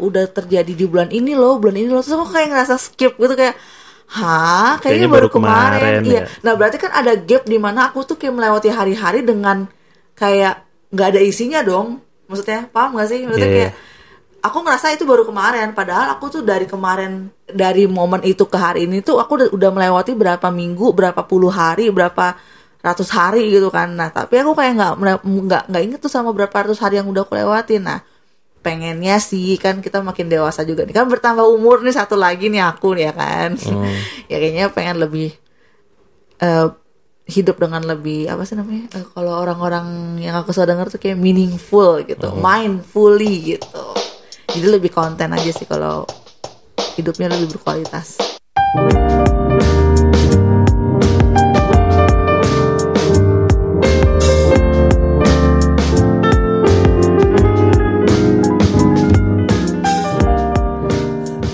udah terjadi di bulan ini loh bulan ini loh terus aku kayak ngerasa skip gitu kayak Hah, kayaknya, Kayaknya baru, baru kemarin, kemarin. Iya. ya. Nah, berarti kan ada gap di mana aku tuh kayak melewati hari-hari dengan kayak nggak ada isinya dong. Maksudnya, paham gak sih? Maksudnya Iya. kayak aku ngerasa itu baru kemarin, padahal aku tuh dari kemarin dari momen itu ke hari ini tuh aku udah, melewati berapa minggu, berapa puluh hari, berapa ratus hari gitu kan. Nah, tapi aku kayak nggak nggak nggak inget tuh sama berapa ratus hari yang udah aku lewatin. Nah, pengennya sih kan kita makin dewasa juga nih. Kan bertambah umur nih satu lagi nih aku ya kan. Ya kayaknya pengen lebih eh, hidup dengan lebih apa sih namanya Eh, kalau orang-orang yang aku suka denger tuh kayak meaningful gitu mindfully gitu. Jadi lebih konten aja sih kalau hidupnya lebih berkualitas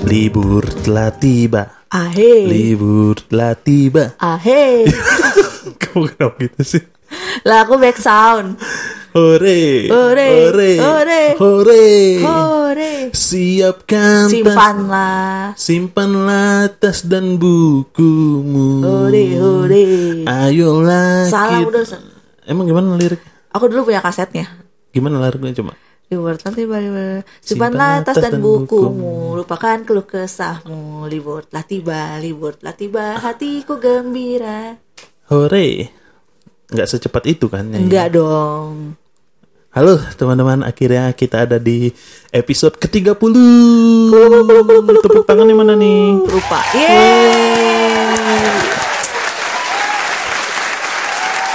Libur telah tiba. ahe Libur telah tiba. ahe Kamu kenapa gitu sih? lah aku back sound Hore, Hore, hore, hore. hore. hore Siapkan simpanlah simpanlah tas dan bukumu. hore hore Ayolah. salah kita- udah. Emang gimana lirik? aku dulu punya kasetnya Gimana liriknya coba? Libur tiba, libur. Simpanlah tas tas dan bukumu, lupakan keluh kesahmu. Libur telah tiba, libur telah tiba, hatiku gembira. Hore. Nggak secepat itu kan? nyanyi? Enggak dong. Halo teman-teman, akhirnya kita ada di episode ke-30. Tepuk tangan yang mana nih? Lupa. Yeay.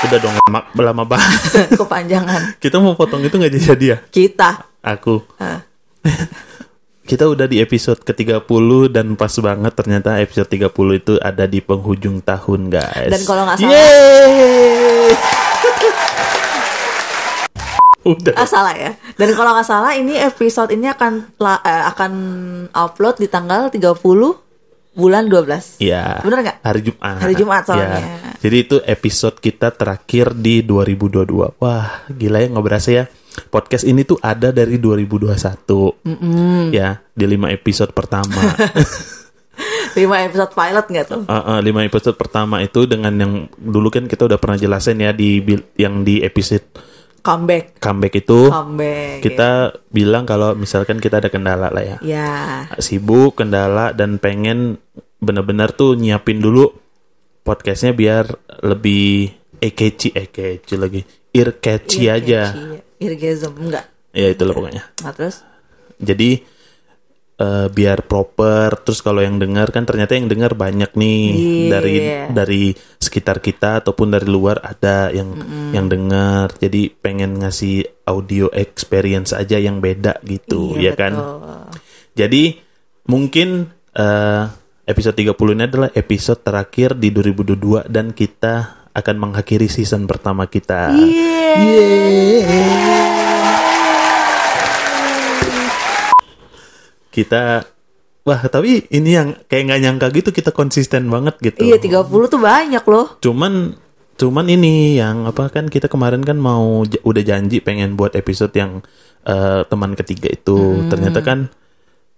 Udah dong lama, lama banget. Kepanjangan. Kita mau potong itu nggak jadi ya? Kita. Aku. Kita udah di episode ke-30 dan pas banget ternyata episode 30 itu ada di penghujung tahun guys. Dan kalau nggak salah- Yeay! udah. Ah salah ya. Dan kalau nggak salah ini episode ini akan la- eh, akan upload di tanggal 30 bulan 12. Iya. Bener nggak? Hari Jumat. Hari Jumat soalnya. Iya. Jadi itu episode kita terakhir di 2022. Wah, gila ya nggak berasa ya. Podcast ini tuh ada dari 2021. Ya, di 5 episode pertama. 5 episode pilot nggak tuh? Uh, uh, lima episode pertama itu dengan yang dulu kan kita udah pernah jelasin ya di bil- yang di episode Comeback. comeback itu Comeback. kita bilang kalau misalkan kita ada kendala lah ya Ya. sibuk kendala dan pengen bener-bener tuh nyiapin dulu podcastnya biar lebih eh catchy eh lagi. Ear catchy aja. Irgasm enggak. ya itulah pokoknya. Nah, terus? Jadi eh, biar proper terus kalau yang dengar kan ternyata yang dengar banyak nih. Iya. dari dari sekitar kita ataupun dari luar ada yang yang dengar. Jadi pengen ngasih audio experience aja yang beda gitu Iya, ya kan? betul. jadi mungkin eh, episode 30 ini adalah episode terakhir di 2022 dan kita akan mengakhiri season pertama kita. Kita wah tapi ini yang kayak nggak nyangka gitu kita konsisten banget gitu. Iya 30 tuh banyak loh. Cuman cuman ini yang apa kan kita kemarin kan mau udah janji pengen buat episode yang eh, teman ketiga itu. Ternyata kan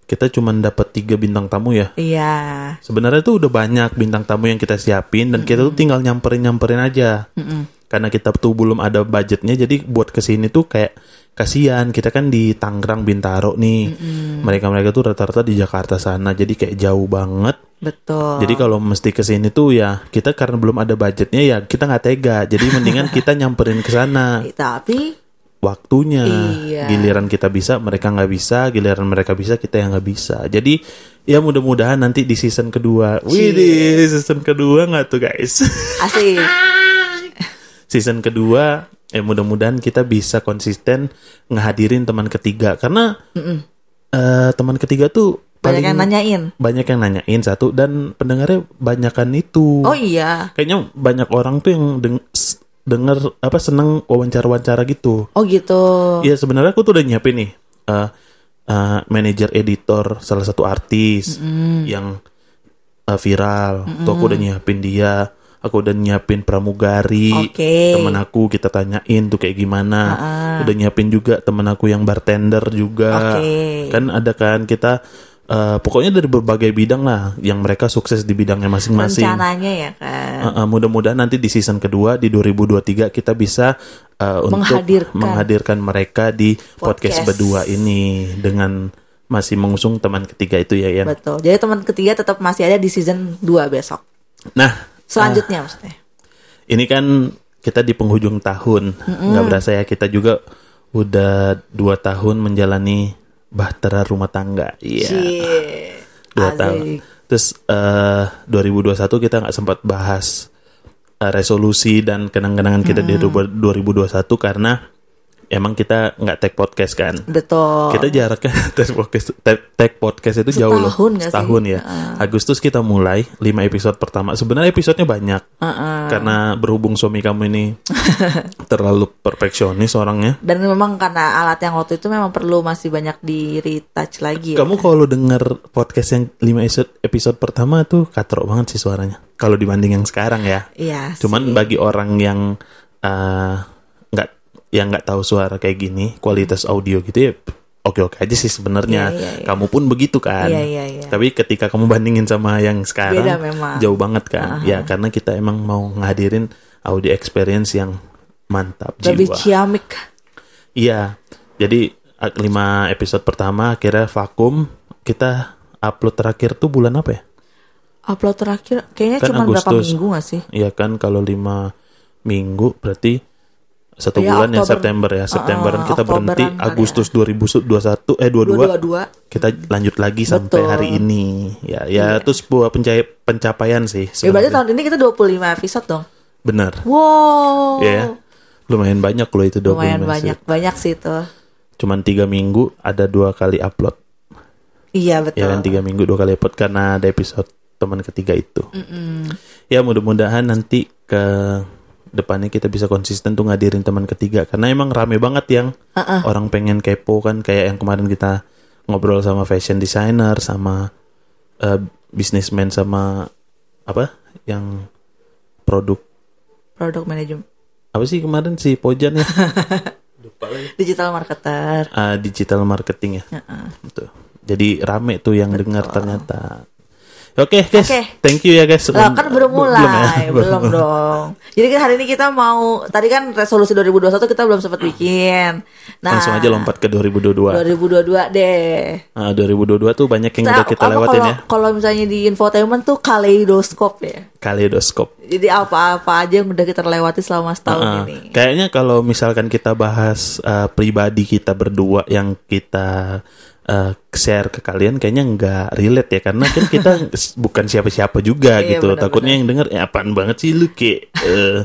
kita cuman dapat tiga bintang tamu ya. Iya. Sebenarnya tuh udah banyak bintang tamu yang kita siapin dan kita tuh tinggal nyamperin-nyamperin aja. Karena kita tuh belum ada budgetnya jadi buat ke sini tuh kayak kasihan kita kan di Tangerang Bintaro nih. Mereka-mereka tuh rata-rata di Jakarta sana jadi kayak jauh banget. Betul. Jadi kalau mesti ke sini tuh ya kita karena belum ada budgetnya ya kita nggak tega. Jadi mendingan kita nyamperin ke sana. Tapi Waktunya Iya. giliran kita bisa mereka nggak bisa, giliran mereka bisa kita yang nggak bisa. Jadi ya mudah-mudahan nanti di season kedua, wih di season kedua nggak tuh guys? asik. season kedua eh mudah-mudahan kita bisa konsisten ngehadirin teman ketiga karena eh, teman ketiga tuh Banyak yang nanyain. banyak yang nanyain satu dan pendengarnya banyakan itu Oh iya. kayaknya banyak orang tuh yang deng denger apa seneng wawancara-wawancara gitu Oh gitu. Iya sebenarnya aku tuh udah nyiapin nih eh eh, manajer editor salah satu artis yang eh, viral tuh aku udah nyiapin dia Aku udah nyiapin pramugari. Oke. Temen aku kita tanyain tuh kayak gimana. Udah nyiapin juga temen aku yang bartender juga. Oke. Kan ada kan kita eh, pokoknya dari berbagai bidang lah yang mereka sukses di bidangnya masing-masing. rencananya ya kan Uh, uh, mudah-mudahan nanti di season kedua di 2023 kita bisa uh, untuk Menghadirkan. menghadirkan mereka di podcast. Podcast. berdua ini dengan masih mengusung teman ketiga itu ya Yan. betul jadi teman ketiga tetap masih ada di season 2 besok Nah, selanjutnya maksudnya ini kan kita di penghujung tahun, nggak berasa ya kita juga udah dua tahun menjalani bahtera rumah tangga. Iya, Cie. dua tahun. Terus eh 2021 kita nggak sempat bahas eh, resolusi dan kenang-kenangan kita di 2021 karena emang kita nggak take podcast kan. betul Kita jaraknya take podcast, take, take podcast itu jauh loh. Setahun sih? Setahun ya. Agustus kita mulai 5 episode pertama. Sebenarnya episodenya banyak. Uh-uh. Karena berhubung suami kamu ini terlalu perfeksionis orangnya. dan memang karena alat yang waktu itu memang perlu masih banyak di retouch lagi ya. Kamu kalau denger podcast yang 5 episode, episode pertama tuh katrok banget sih suaranya. Kalau dibanding yang sekarang ya. iya Cuman sih. bagi orang yang nggak yang nggak tahu suara kayak gini, kualitas audio gitu ya oke-oke aja sih sebenarnya. Iya, iya, iya. Kamu pun begitu kan. Iya, iya, iya. Tapi ketika kamu bandingin sama yang sekarang Beda memang. jauh banget kan. Ya karena kita emang mau ngadirin audio experience yang mantap lebih jiwa. ciamik Iya. Jadi lima episode pertama akhirnya vakum. Kita upload terakhir tuh bulan apa ya? upload terakhir kayaknya Kan cuma berapa minggu gak sih Iya kan kalau lima minggu berarti satu Iya, bulan ya Oktober. September ya. Septemberan Uh-uh, kita berhenti Oktoberan kali Agustus 2021 eh 22 22 kita lanjut lagi sampai Betul. Iya. hari ini. Ya ya itu sebuah pencai- pencapaian sih ya berarti sebenarnya. tahun ini kita 25 episode dong Bener. wow Ya. Lumayan banyak loh itu 25 lumayan episode. banyak banyak sih itu Cuman tiga minggu ada dua kali upload. iya betul Ya kan tiga minggu dua kali upload karena ada episode teman ketiga itu. Ya mudah-mudahan nanti ke depannya kita bisa konsisten tuh ngadirin teman ketiga. Karena emang rame banget yang orang pengen kepo kan kayak yang kemarin kita ngobrol sama fashion designer sama eh, businessman sama apa? Yang produk. Produk manajemen apa sih kemarin si Pojan ya? Digital marketer. Ah, digital marketing ya. Betul. jadi rame tuh yang dengar ternyata Oke guys, Oke. thank you ya guys. Lah kan belum Belum mulai, ya? belum, dong. Jadi kan hari ini kita mau tadi kan resolusi 2021 kita belum sempat bikin. Nah, Langsung aja lompat ke 2022. 2022 deh. Nah, 2022 tuh banyak yang udah kita lewatin kalau, ya. Kalau misalnya di infotainment tuh kaleidoskop ya. Kaleidoskop. Jadi apa-apa aja yang udah kita lewati selama setahun Ah, ini. Kayaknya kalau misalkan kita bahas uh, pribadi kita berdua yang kita uh, share ke kalian kayaknya nggak relate ya karena kan kita bukan siapa-siapa juga Iya, gitu. benar-benar. Takutnya yang denger ya apaan banget sih lu kayak eh,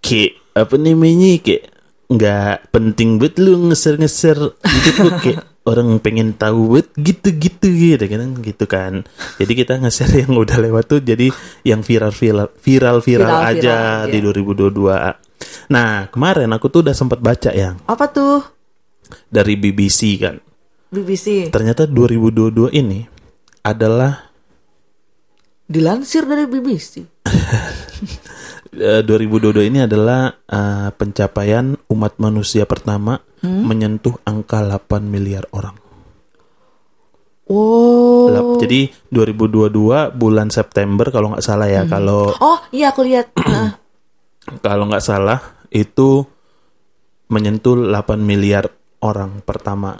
kayak apa namanya kayak nggak penting banget lu ngeser-ngeser gitu tuh kayak orang pengen tahu banget gitu-gitu gitu kan gitu kan. Jadi kita nge-share yang udah lewat tuh jadi yang viral-viral viral-viral aja Viral-viral, di 2022. Nah, kemarin aku tuh udah sempat baca yang Apa tuh? dari BBC kan. BBC. Ternyata 2022 ini adalah Dilansir dari BBC. eh, 2022 ini adalah eh, pencapaian umat manusia pertama menyentuh angka 8 miliar orang. Oh. Lap- Jadi 2022 bulan September kalau nggak salah ya, kalau Oh, iya aku lihat. Ah, kalau nggak salah itu menyentuh 8 miliar orang pertama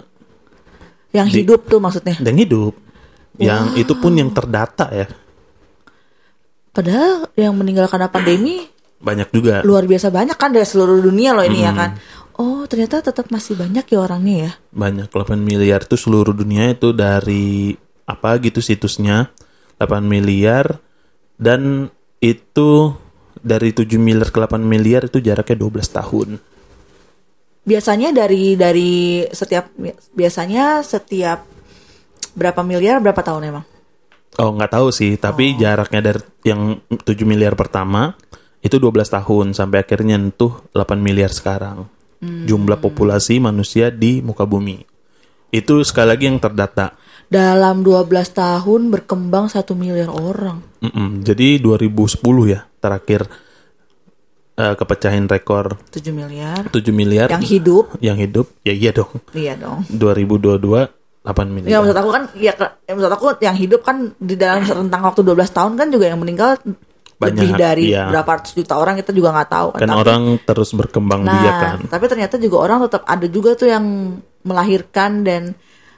yang Di- hidup tuh maksudnya. dan hidup. Yang itu pun yang terdata ya. Padahal yang meninggal karena pandemi Banyak juga. luar biasa banyak kan dari seluruh dunia loh ini ya kan. Oh, ternyata tetap masih banyak ya orangnya ya. banyak 8 miliar itu seluruh dunia itu dari apa gitu situsnya 8 miliar dan itu dari 7 miliar ke 8 miliar itu jaraknya 12 tahun Biasanya dari dari setiap biasanya setiap berapa miliar berapa tahun emang? oh nggak tahu sih tapi jaraknya dari yang 7 miliar pertama itu 12 tahun sampai akhirnya nyentuh 8 miliar sekarang. Jumlah populasi manusia di muka bumi. Itu sekali lagi yang terdata. Dalam 12 tahun berkembang satu miliar orang. Mm-mm, jadi 2010 ya terakhir eh, kepecahin rekor 7 miliar 7 miliar yang hidup yang hidup ya iya dong iya dong 2022 8 miliar Ya maksud aku kan ya, ya maksud aku yang hidup kan di dalam rentang waktu 12 tahun kan juga yang meninggal lebih Banyak, dari iya. berapa ratus juta orang kita juga nggak tahu kan. kan Tapi- orang terus berkembang nah, biak kan tapi ternyata juga orang tetap ada juga tuh yang melahirkan dan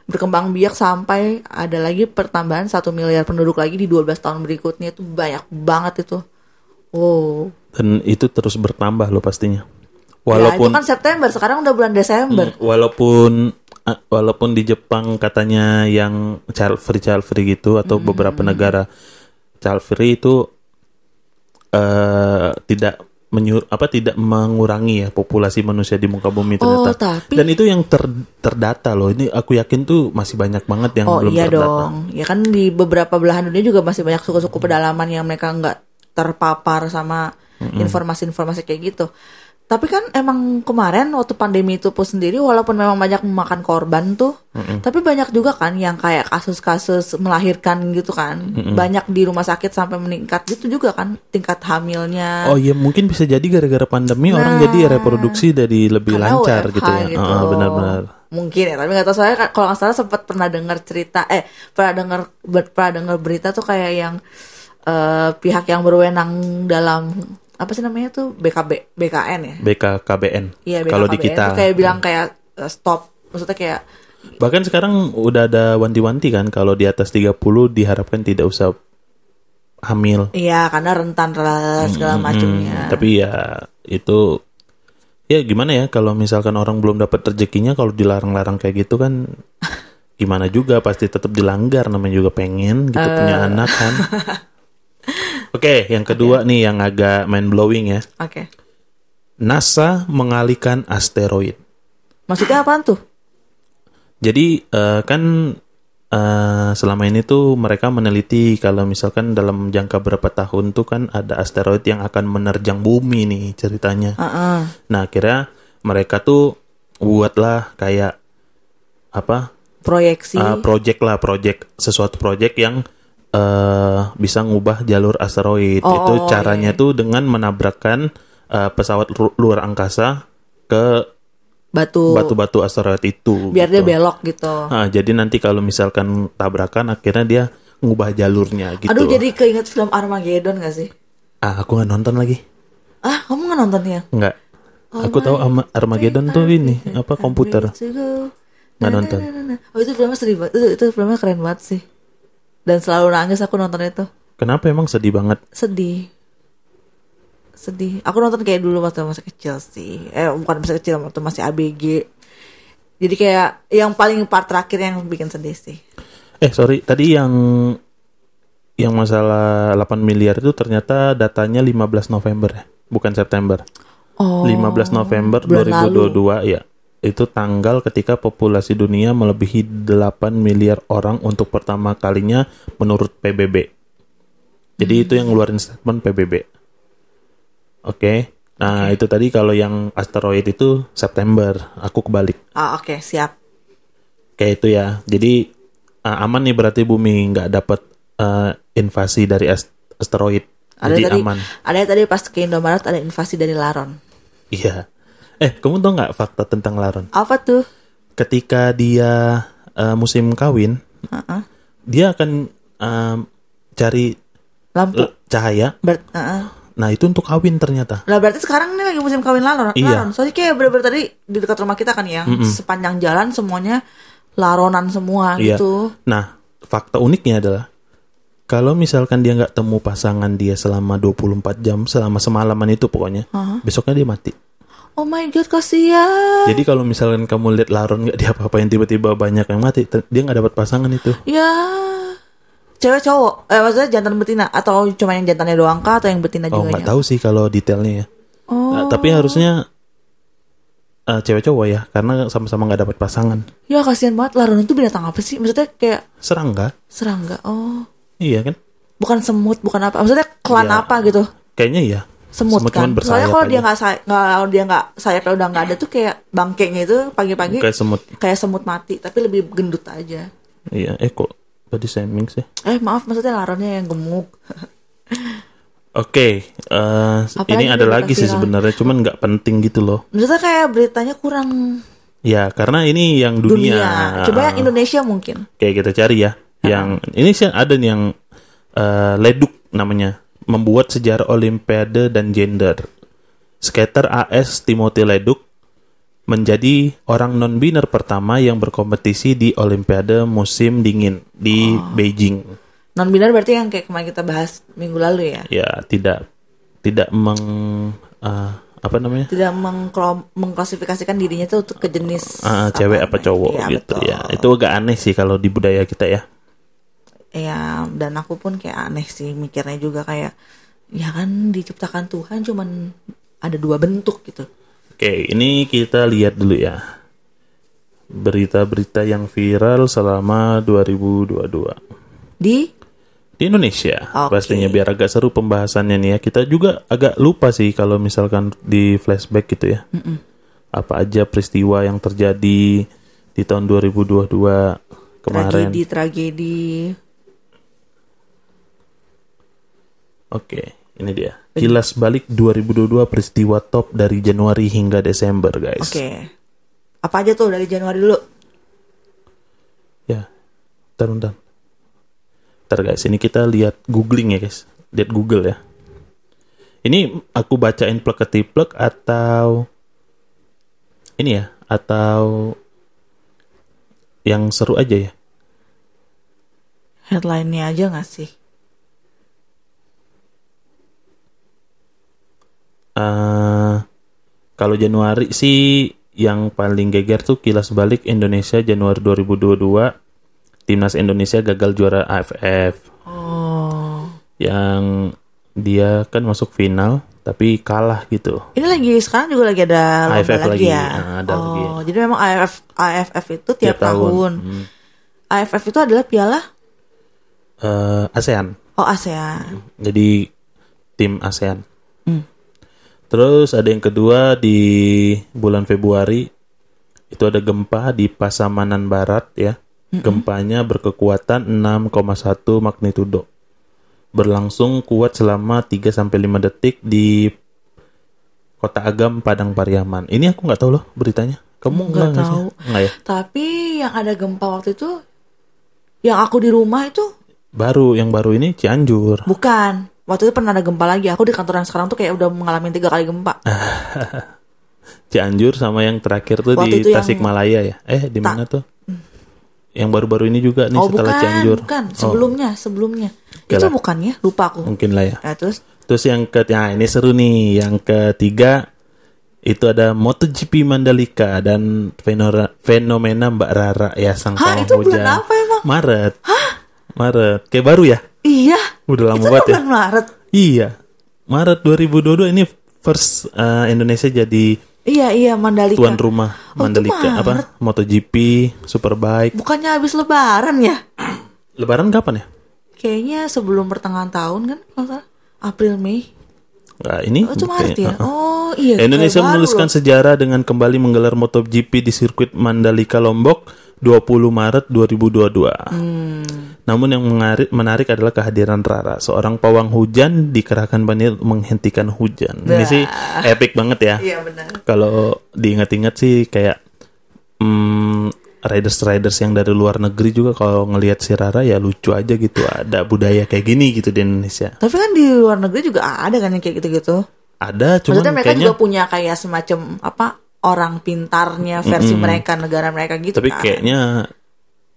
berkembang biak sampai ada lagi pertambahan satu miliar penduduk lagi di 12 tahun berikutnya itu banyak banget itu. Wow. Dan itu terus bertambah loh pastinya ya itu walaupun kan September, sekarang udah bulan Desember. walaupun ah, walaupun di Jepang katanya yang child free child free gitu atau Hmm. beberapa negara child free itu eh tidak menyur apa tidak mengurangi ya populasi manusia di muka bumi ternyata. Oh, tapi- Dan itu yang ter, terdata loh. Ini aku yakin tuh masih banyak banget yang Oh belum iya terdata. dong, ya kan di beberapa belahan dunia juga masih banyak suku-suku pedalaman yang mereka nggak terpapar sama informasi-informasi kayak gitu. Tapi kan emang kemarin waktu pandemi itu pun sendiri, walaupun memang banyak memakan korban tuh, tapi banyak juga kan yang kayak kasus-kasus melahirkan gitu kan, banyak di rumah sakit sampai meningkat gitu juga kan tingkat hamilnya. Oh iya mungkin bisa jadi gara-gara pandemi orang jadi reproduksi dari lebih lancar WFH gitu ya. gitu. Ah, benar-benar. Mungkin ya, tapi nggak tahu saya kalau nggak salah sempat pernah dengar cerita, eh pernah dengar pernah dengar berita tuh kayak yang eh, pihak yang berwenang dalam apa sih namanya tuh BKB BKN ya? BKKBN. Iya Kalau di BKKBN kita kayak bilang kayak eh, stop, maksudnya kayak Bahkan sekarang udah ada wanti-wanti kan kalau di atas 30 diharapkan tidak usah hamil. iya karena rentan lah segala macamnya. Hmm, tapi ya itu ya gimana ya kalau misalkan orang belum dapat rezekinya kalau dilarang-larang kayak gitu kan gimana juga pasti tetap dilanggar namanya juga pengen gitu punya anak kan. Oke, yang kedua nih yang agak mind blowing ya. Oke, NASA mengalihkan asteroid. maksudnya apaan tuh? Jadi eh, kan eh, selama ini tuh mereka meneliti kalau misalkan dalam jangka berapa tahun tuh kan ada asteroid yang akan menerjang bumi nih ceritanya. Heeh. Nah akhirnya mereka tuh buatlah kayak apa Proyeksi. uh, project lah project sesuatu project yang eh bisa ngubah jalur asteroid. Oh, Itu oh, caranya tuh dengan menabrakkan eh, pesawat lu- luar angkasa ke batu, batu-batu asteroid itu. biar dia gitu. belok gitu. Ah, jadi nanti kalau misalkan tabrakan akhirnya dia ngubah jalurnya gitu. Aduh jadi keinget film Armageddon gak sih? Ah, aku nggak nonton lagi. Ah, kamu nggak nonton ya? Nggak. Oh aku tahu Ama- Armageddon tuh ini apa komputer. Nggak nonton. Oh itu filmnya sedih banget. Itu, itu filmnya keren banget sih. Dan selalu nangis aku nonton itu. Kenapa emang sedih banget? Sedih. Sedih. Aku nonton kayak dulu waktu masih kecil sih. Eh bukan masih kecil, waktu masih ABG. Jadi kayak yang paling part terakhir yang bikin sedih sih. Eh sorry, tadi yang yang masalah 8 miliar itu ternyata datanya 15 November ya, bukan September. Oh. 15 November bulan 2022 ya. Itu tanggal ketika populasi dunia melebihi 8 miliar orang untuk pertama kalinya menurut PBB. Jadi itu yang ngeluarin statement PBB. Oke. Nah, itu tadi kalau yang asteroid itu September, aku kebalik. Ah oke siap. Kayak itu ya. Jadi uh, aman nih berarti bumi nggak dapat uh, invasi dari ast- asteroid. Ada Jadi tadi, aman. ada tadi pas ke Indomaret ada invasi dari Laron. Iya. Eh, kamu tau nggak fakta tentang laron? Apa tuh? Ketika dia uh, musim kawin, Heeh. dia akan um, cari Lampu. uh, cahaya. Ber heeh. Nah, itu untuk kawin ternyata. Lah berarti sekarang ini lagi musim kawin laron. Iya. laron. Soalnya kayak bener-bener tadi di dekat rumah kita kan yang sepanjang jalan semuanya laronan semua Iya. gitu. Nah, fakta uniknya adalah kalau misalkan dia nggak temu pasangan dia selama 24 jam, selama semalaman itu pokoknya, besoknya dia mati. Oh my god kasihan. Jadi kalau misalkan kamu lihat laron nggak diapa-apain tiba-tiba banyak yang mati, dia nggak dapat pasangan itu. Ya. Cewek cowok, eh maksudnya jantan betina atau cuma yang jantannya doang kah atau yang betina Oh juga? nggak tahu sih kalau detailnya ya. Oh. Nah, tapi harusnya eh, cewek cowok ya, karena sama-sama nggak dapat pasangan. Ya kasihan banget laron itu binatang apa sih? Maksudnya kayak Serangga, serangga. Oh. iya kan? Bukan semut, bukan apa. Maksudnya klan Iya. apa gitu? Kayaknya iya. Semut, kan. cuman Soalnya kalau dia aja. nggak kalau dia nggak sayapnya udah nggak ada tuh kayak bangkainya itu pagi-pagi kayak semut. kayak semut mati tapi lebih gendut aja. Iya, eh kok body shaming sih? Eh maaf maksudnya laronnya yang gemuk. Oke, eh, Apa ini lagi ada lagi sih sebenarnya, cuman nggak penting gitu loh. Saya kayak beritanya kurang Ya, karena ini yang dunia. dunia. Coba yang Indonesia mungkin. Oke, kita cari ya. Yang ini sih ada nih yang eh, leduk namanya, membuat sejarah Olimpiade dan gender. Skater AS Timothy Leduk menjadi orang non-biner pertama yang berkompetisi di Olimpiade musim dingin di Beijing. Non binar berarti yang kayak kemarin kita bahas minggu lalu ya. Ya, tidak tidak meng eh, apa namanya? Tidak mengklo- mengklasifikasikan dirinya itu untuk ke jenis Ah, cewek apa namanya. cowok Iya, gitu betul. ya. Itu agak aneh sih kalau di budaya kita ya. Ya, dan aku pun kayak aneh sih mikirnya juga kayak ya kan diciptakan Tuhan cuman ada dua bentuk gitu. Oke, ini kita lihat dulu ya. Berita-berita yang viral selama 2022. Di Di Indonesia, Oke. pastinya biar agak seru pembahasannya nih ya. Kita juga agak lupa sih kalau misalkan di flashback gitu ya. Apa aja peristiwa yang terjadi di tahun 2022 kemarin. tragedi-tragedi Oke, ini dia. Kilas balik 2022 peristiwa top dari Januari hingga Desember, guys. Oke. Apa aja tuh dari Januari dulu? Ya, bentar, bentar. Bentar guys, ini kita lihat googling ya guys. Lihat Google ya. Ini aku bacain plek-ketiplek atau ini ya, atau yang seru aja ya. Headline-nya aja gak sih? Eh, kalau Januari sih yang paling geger tuh kilas balik Indonesia Januari 2022 timnas Indonesia gagal juara AFF Oh. yang dia kan masuk final tapi kalah gitu. Ini lagi sekarang juga lagi ada lomba AFF lagi, lagi, ya. ah, ada oh, lagi. jadi memang AFF AFF itu tiap, Tiap tahun. tahun. Hmm. AFF itu adalah piala Eh, ASEAN. oh ASEAN. Jadi tim ASEAN. Hmm. Terus ada yang kedua di bulan Februari itu ada gempa di Pasamanan Barat ya. Gempanya berkekuatan 6,1 magnitudo. Berlangsung kuat selama 3 sampai 5 detik di Kota Agam Padang Pariaman. Ini aku nggak tahu loh beritanya. Kamu Nggak tahu. Nggak ya? Tapi yang ada gempa waktu itu yang aku di rumah itu Baru yang baru ini Cianjur. bukan. Waktu itu pernah ada gempa lagi. Aku di kantor yang sekarang tuh kayak udah mengalami tiga kali gempa. Cianjur sama yang terakhir tuh Waktu di itu yang- Tasikmalaya ya. Eh di mana tuh? Yang baru-baru ini juga nih oh setelah bukan, Cianjur. bukan. Oh, Sebelumnya, sebelumnya. Oke itu lah. bukan ya? Lupa aku. mungkin lah ya. Ya, terus Terus yang ketiga, ini seru nih. Yang ketiga itu ada MotoGP Mandalika dan fenomena, fenomena Mbak Rara ya sang Hah, itu bulan hujan. apa emang? Maret. Maret. Kayak baru ya? Iya. Udah lama banget ya. bulan Maret. Iya. Maret 2022 ini first uh, Indonesia jadi Iya, iya Mandalika. tuan rumah Oh, Mandalika Maret. apa? MotoGP, Superbike. Bukannya habis lebaran ya? Lebaran kapan ya? Kayaknya sebelum pertengahan tahun kan kalau nggak salah. April Mei. Nah, ini Oh, itu Maret kayaknya- ya? Oh, iya. Indonesia menuliskan loh. sejarah dengan kembali menggelar MotoGP di sirkuit Mandalika Lombok 20 Maret 2022. Hmm. Namun yang menarik, menarik adalah kehadiran Rara, seorang pawang hujan dikerahkan banjir menghentikan hujan. Ini sih epic banget ya. Iya benar. Kalau diingat-ingat sih kayak hmm, riders-riders yang dari luar negeri juga kalau ngelihat si Rara ya lucu aja gitu. Ada budaya kayak gini gitu di Indonesia. Tapi kan di luar negeri juga ada kan yang kayak gitu-gitu. Ada cuman Maksudnya mereka kayaknya juga punya kayak semacam apa orang pintarnya versi mereka negara mereka gitu tapi kan. kayaknya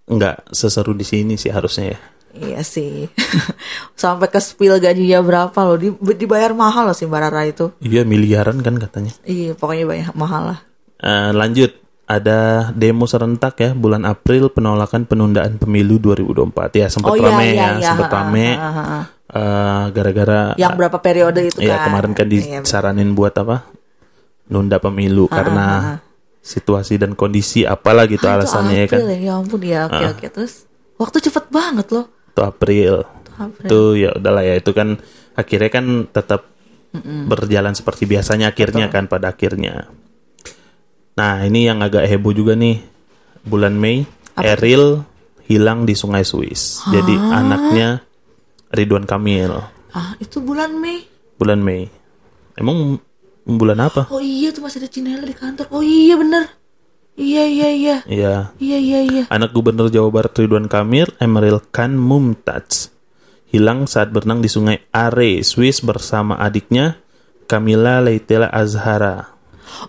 nggak seseru di sini sih harusnya ya. Iya sih. Sampai ke spill gajinya berapa loh. Di- dibayar mahal loh si Mbak Rara itu. Iya miliaran kan katanya. Iya, pokoknya banyak mahal lah. Eh, lanjut ada demo serentak ya bulan April penolakan penundaan pemilu 2024 ya sempat Oh iya, rame iya, ya iya. sempat rame ha, ha, ha. Eh, gara-gara Yang berapa periode itu ya kan. kemarin kan Iya, disaranin buat apa nunda pemilu karena situasi dan kondisi apalah gitu Ah, itu alasannya ya kan? April ya, ya ampun ya oke oke terus? Waktu cepet banget loh. Itu April. April. itu ya udahlah ya itu kan akhirnya kan tetap berjalan seperti biasanya akhirnya kan pada akhirnya. Nah ini yang agak heboh juga nih. Bulan Mei Eril hilang di Sungai Suis. Jadi anaknya Ridwan Kamil. Ah itu bulan Mei? Bulan Mei. Emang bulan apa? Oh iya tuh masih ada Cinela di kantor. Oh iya bener. Iya iya iya. Iya. Iya iya iya. Anak Gubernur Jawa Barat Ridwan Kamil, Emeril Khan Mumtaz, hilang saat berenang di sungai Are, Swiss bersama adiknya Camila Leitela Azhara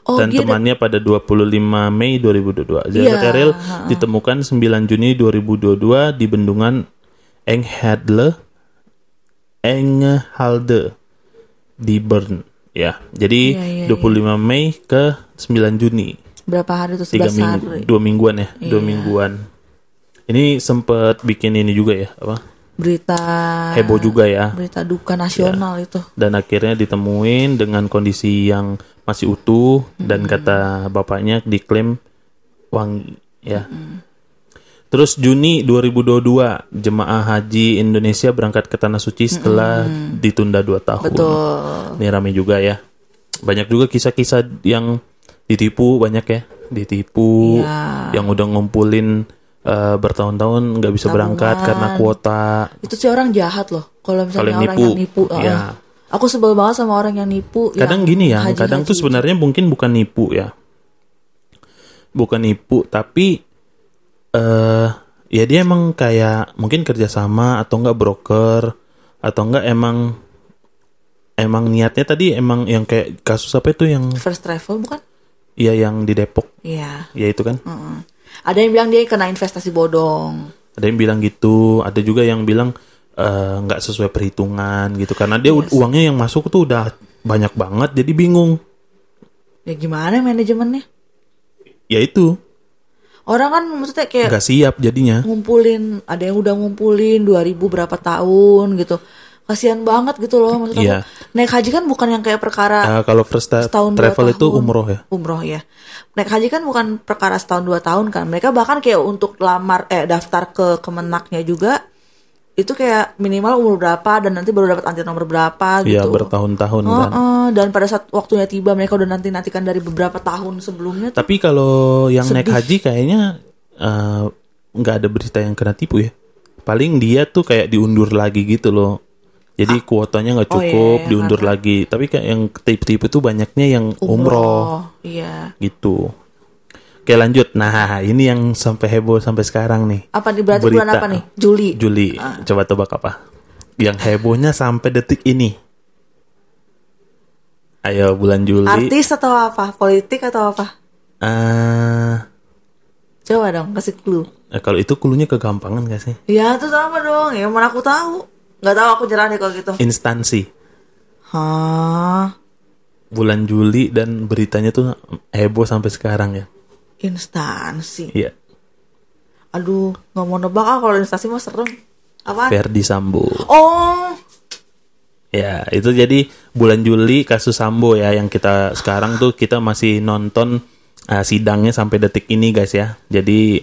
Oh dan temannya pada 25 Mei 2022. Jasad Iya, Eril ditemukan 9 Juni 2022 di bendungan Enghadle Enghalde di Bern. Ya, jadi Iya, iya, 25 Mei ke 9 Juni berapa hari tuh? tiga 11 minggu, hari. dua mingguan ya, dua Iya. mingguan. Ini sempet bikin ini juga ya, apa? Berita Heboh juga ya. berita duka nasional itu. Dan akhirnya ditemuin dengan kondisi yang masih utuh dan kata bapaknya diklaim wangi ya. Terus Juni 2022 jemaah haji Indonesia berangkat ke tanah suci setelah ditunda dua tahun. Betul. Ini rame juga ya. Banyak juga kisah-kisah yang ditipu banyak ya, ditipu Iya. yang udah ngumpulin eh, bertahun-tahun nggak bisa berangkat Tabungan. karena kuota. Itu sih orang jahat loh. Kalau misalnya Kalau yang orang nipu, yang nipu, uh-uh. iya. Aku sebel banget sama orang yang nipu. Kadang yang gini ya, haji-haji kadang tuh sebenarnya mungkin bukan nipu ya. Bukan nipu, tapi eh ya dia emang kayak mungkin kerjasama atau enggak broker atau enggak emang emang niatnya tadi emang yang kayak kasus apa itu yang first travel bukan? ya yang di Depok Iya. ya itu kan uh-uh. Ada yang bilang dia kena investasi bodong. ada yang bilang gitu ada juga yang bilang eh, nggak sesuai perhitungan gitu karena dia u- uangnya yang masuk tuh udah banyak banget jadi bingung Ya gimana manajemennya? ya itu Orang kan maksudnya kayak nggak siap jadinya ngumpulin, ada yang udah ngumpulin 2000 berapa tahun gitu. Kasihan banget gitu loh maksud aku. Iya. Naik haji kan bukan yang kayak perkara Eh, kalau first ta- setahun travel itu tahun. umroh ya Umroh ya. Naik haji kan bukan perkara setahun dua tahun kan. Mereka bahkan kayak untuk lamar eh daftar ke kemenaknya juga itu kayak minimal umur berapa dan nanti baru dapat anti nomor berapa Iya gitu. bertahun-tahun Oh, kan. oh, dan pada saat waktunya tiba mereka udah nanti nantikan dari beberapa tahun sebelumnya. Tapi kalau yang naik Sedih. haji kayaknya eh, nggak ada berita yang kena tipu ya. Paling dia tuh kayak diundur lagi gitu loh. Jadi kuotanya nggak Oh, cukup, iya, diundur lagi. Tapi kayak yang tipu-tipu tuh banyaknya yang umroh, Iya. gitu. Oke lanjut. Nah ini yang sampai heboh sampai sekarang nih. Apa nih berarti bulan Berita. apa nih? Juli. Juli. Coba tebak apa? Yang hebohnya sampai detik ini. Ayo bulan Juli. Artis atau apa? Politik atau apa? Eh, Coba dong kasih clue. eh, kalau itu kulunya kegampangan gak sih? Ya itu sama dong. Ya mana aku tahu. Nggak tahu aku nyerah deh kalau gitu. Instansi. Hah? Bulan Juli dan beritanya tuh heboh sampai sekarang ya. Instansi. Iya. Aduh, nggak mau nebak ah kalau instansi mah serem. Apa? Verdi Sambo. Oh, Ya, itu jadi bulan Juli kasus Sambo ya yang kita sekarang tuh kita masih nonton uh, sidangnya sampai detik ini guys ya. Jadi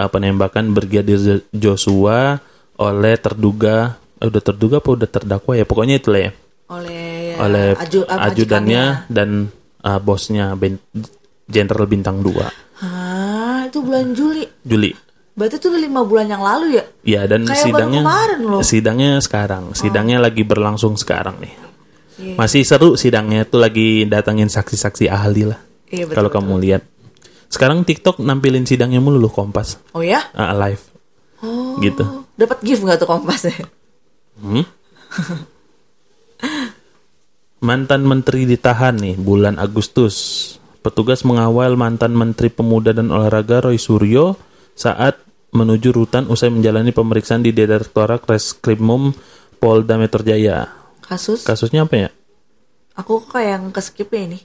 uh, penembakan Brigadir Jo- Joshua oleh terduga eh, udah terduga apa udah terdakwa ya pokoknya itulah ya oleh oleh aju, ajudannya dan uh, bosnya Ben- Jenderal Bintang 2 Hah, itu bulan Juli. Juli. Berarti itu udah lima bulan yang lalu ya? Ya dan Kayak sidangnya kemarin loh. Oh. sidangnya sekarang, sidangnya lagi berlangsung sekarang nih. Iya. Masih seru sidangnya tuh lagi datangin saksi-saksi ahli lah. Iya, betul, Kalau kamu lihat. Sekarang TikTok nampilin sidangnya mulu loh Kompas Oh ya? Ah, live. Oh. Gitu. Dapat gift nggak tuh kompasnya? Hmm? Mantan menteri ditahan nih bulan Agustus. Petugas mengawal mantan menteri pemuda dan olahraga Roy Suryo saat menuju rutan usai menjalani pemeriksaan di Direktorat Reskrimum Polda Metro Jaya. Kasus? Kasusnya apa ya? Aku kok kayak yang keskip ya ini.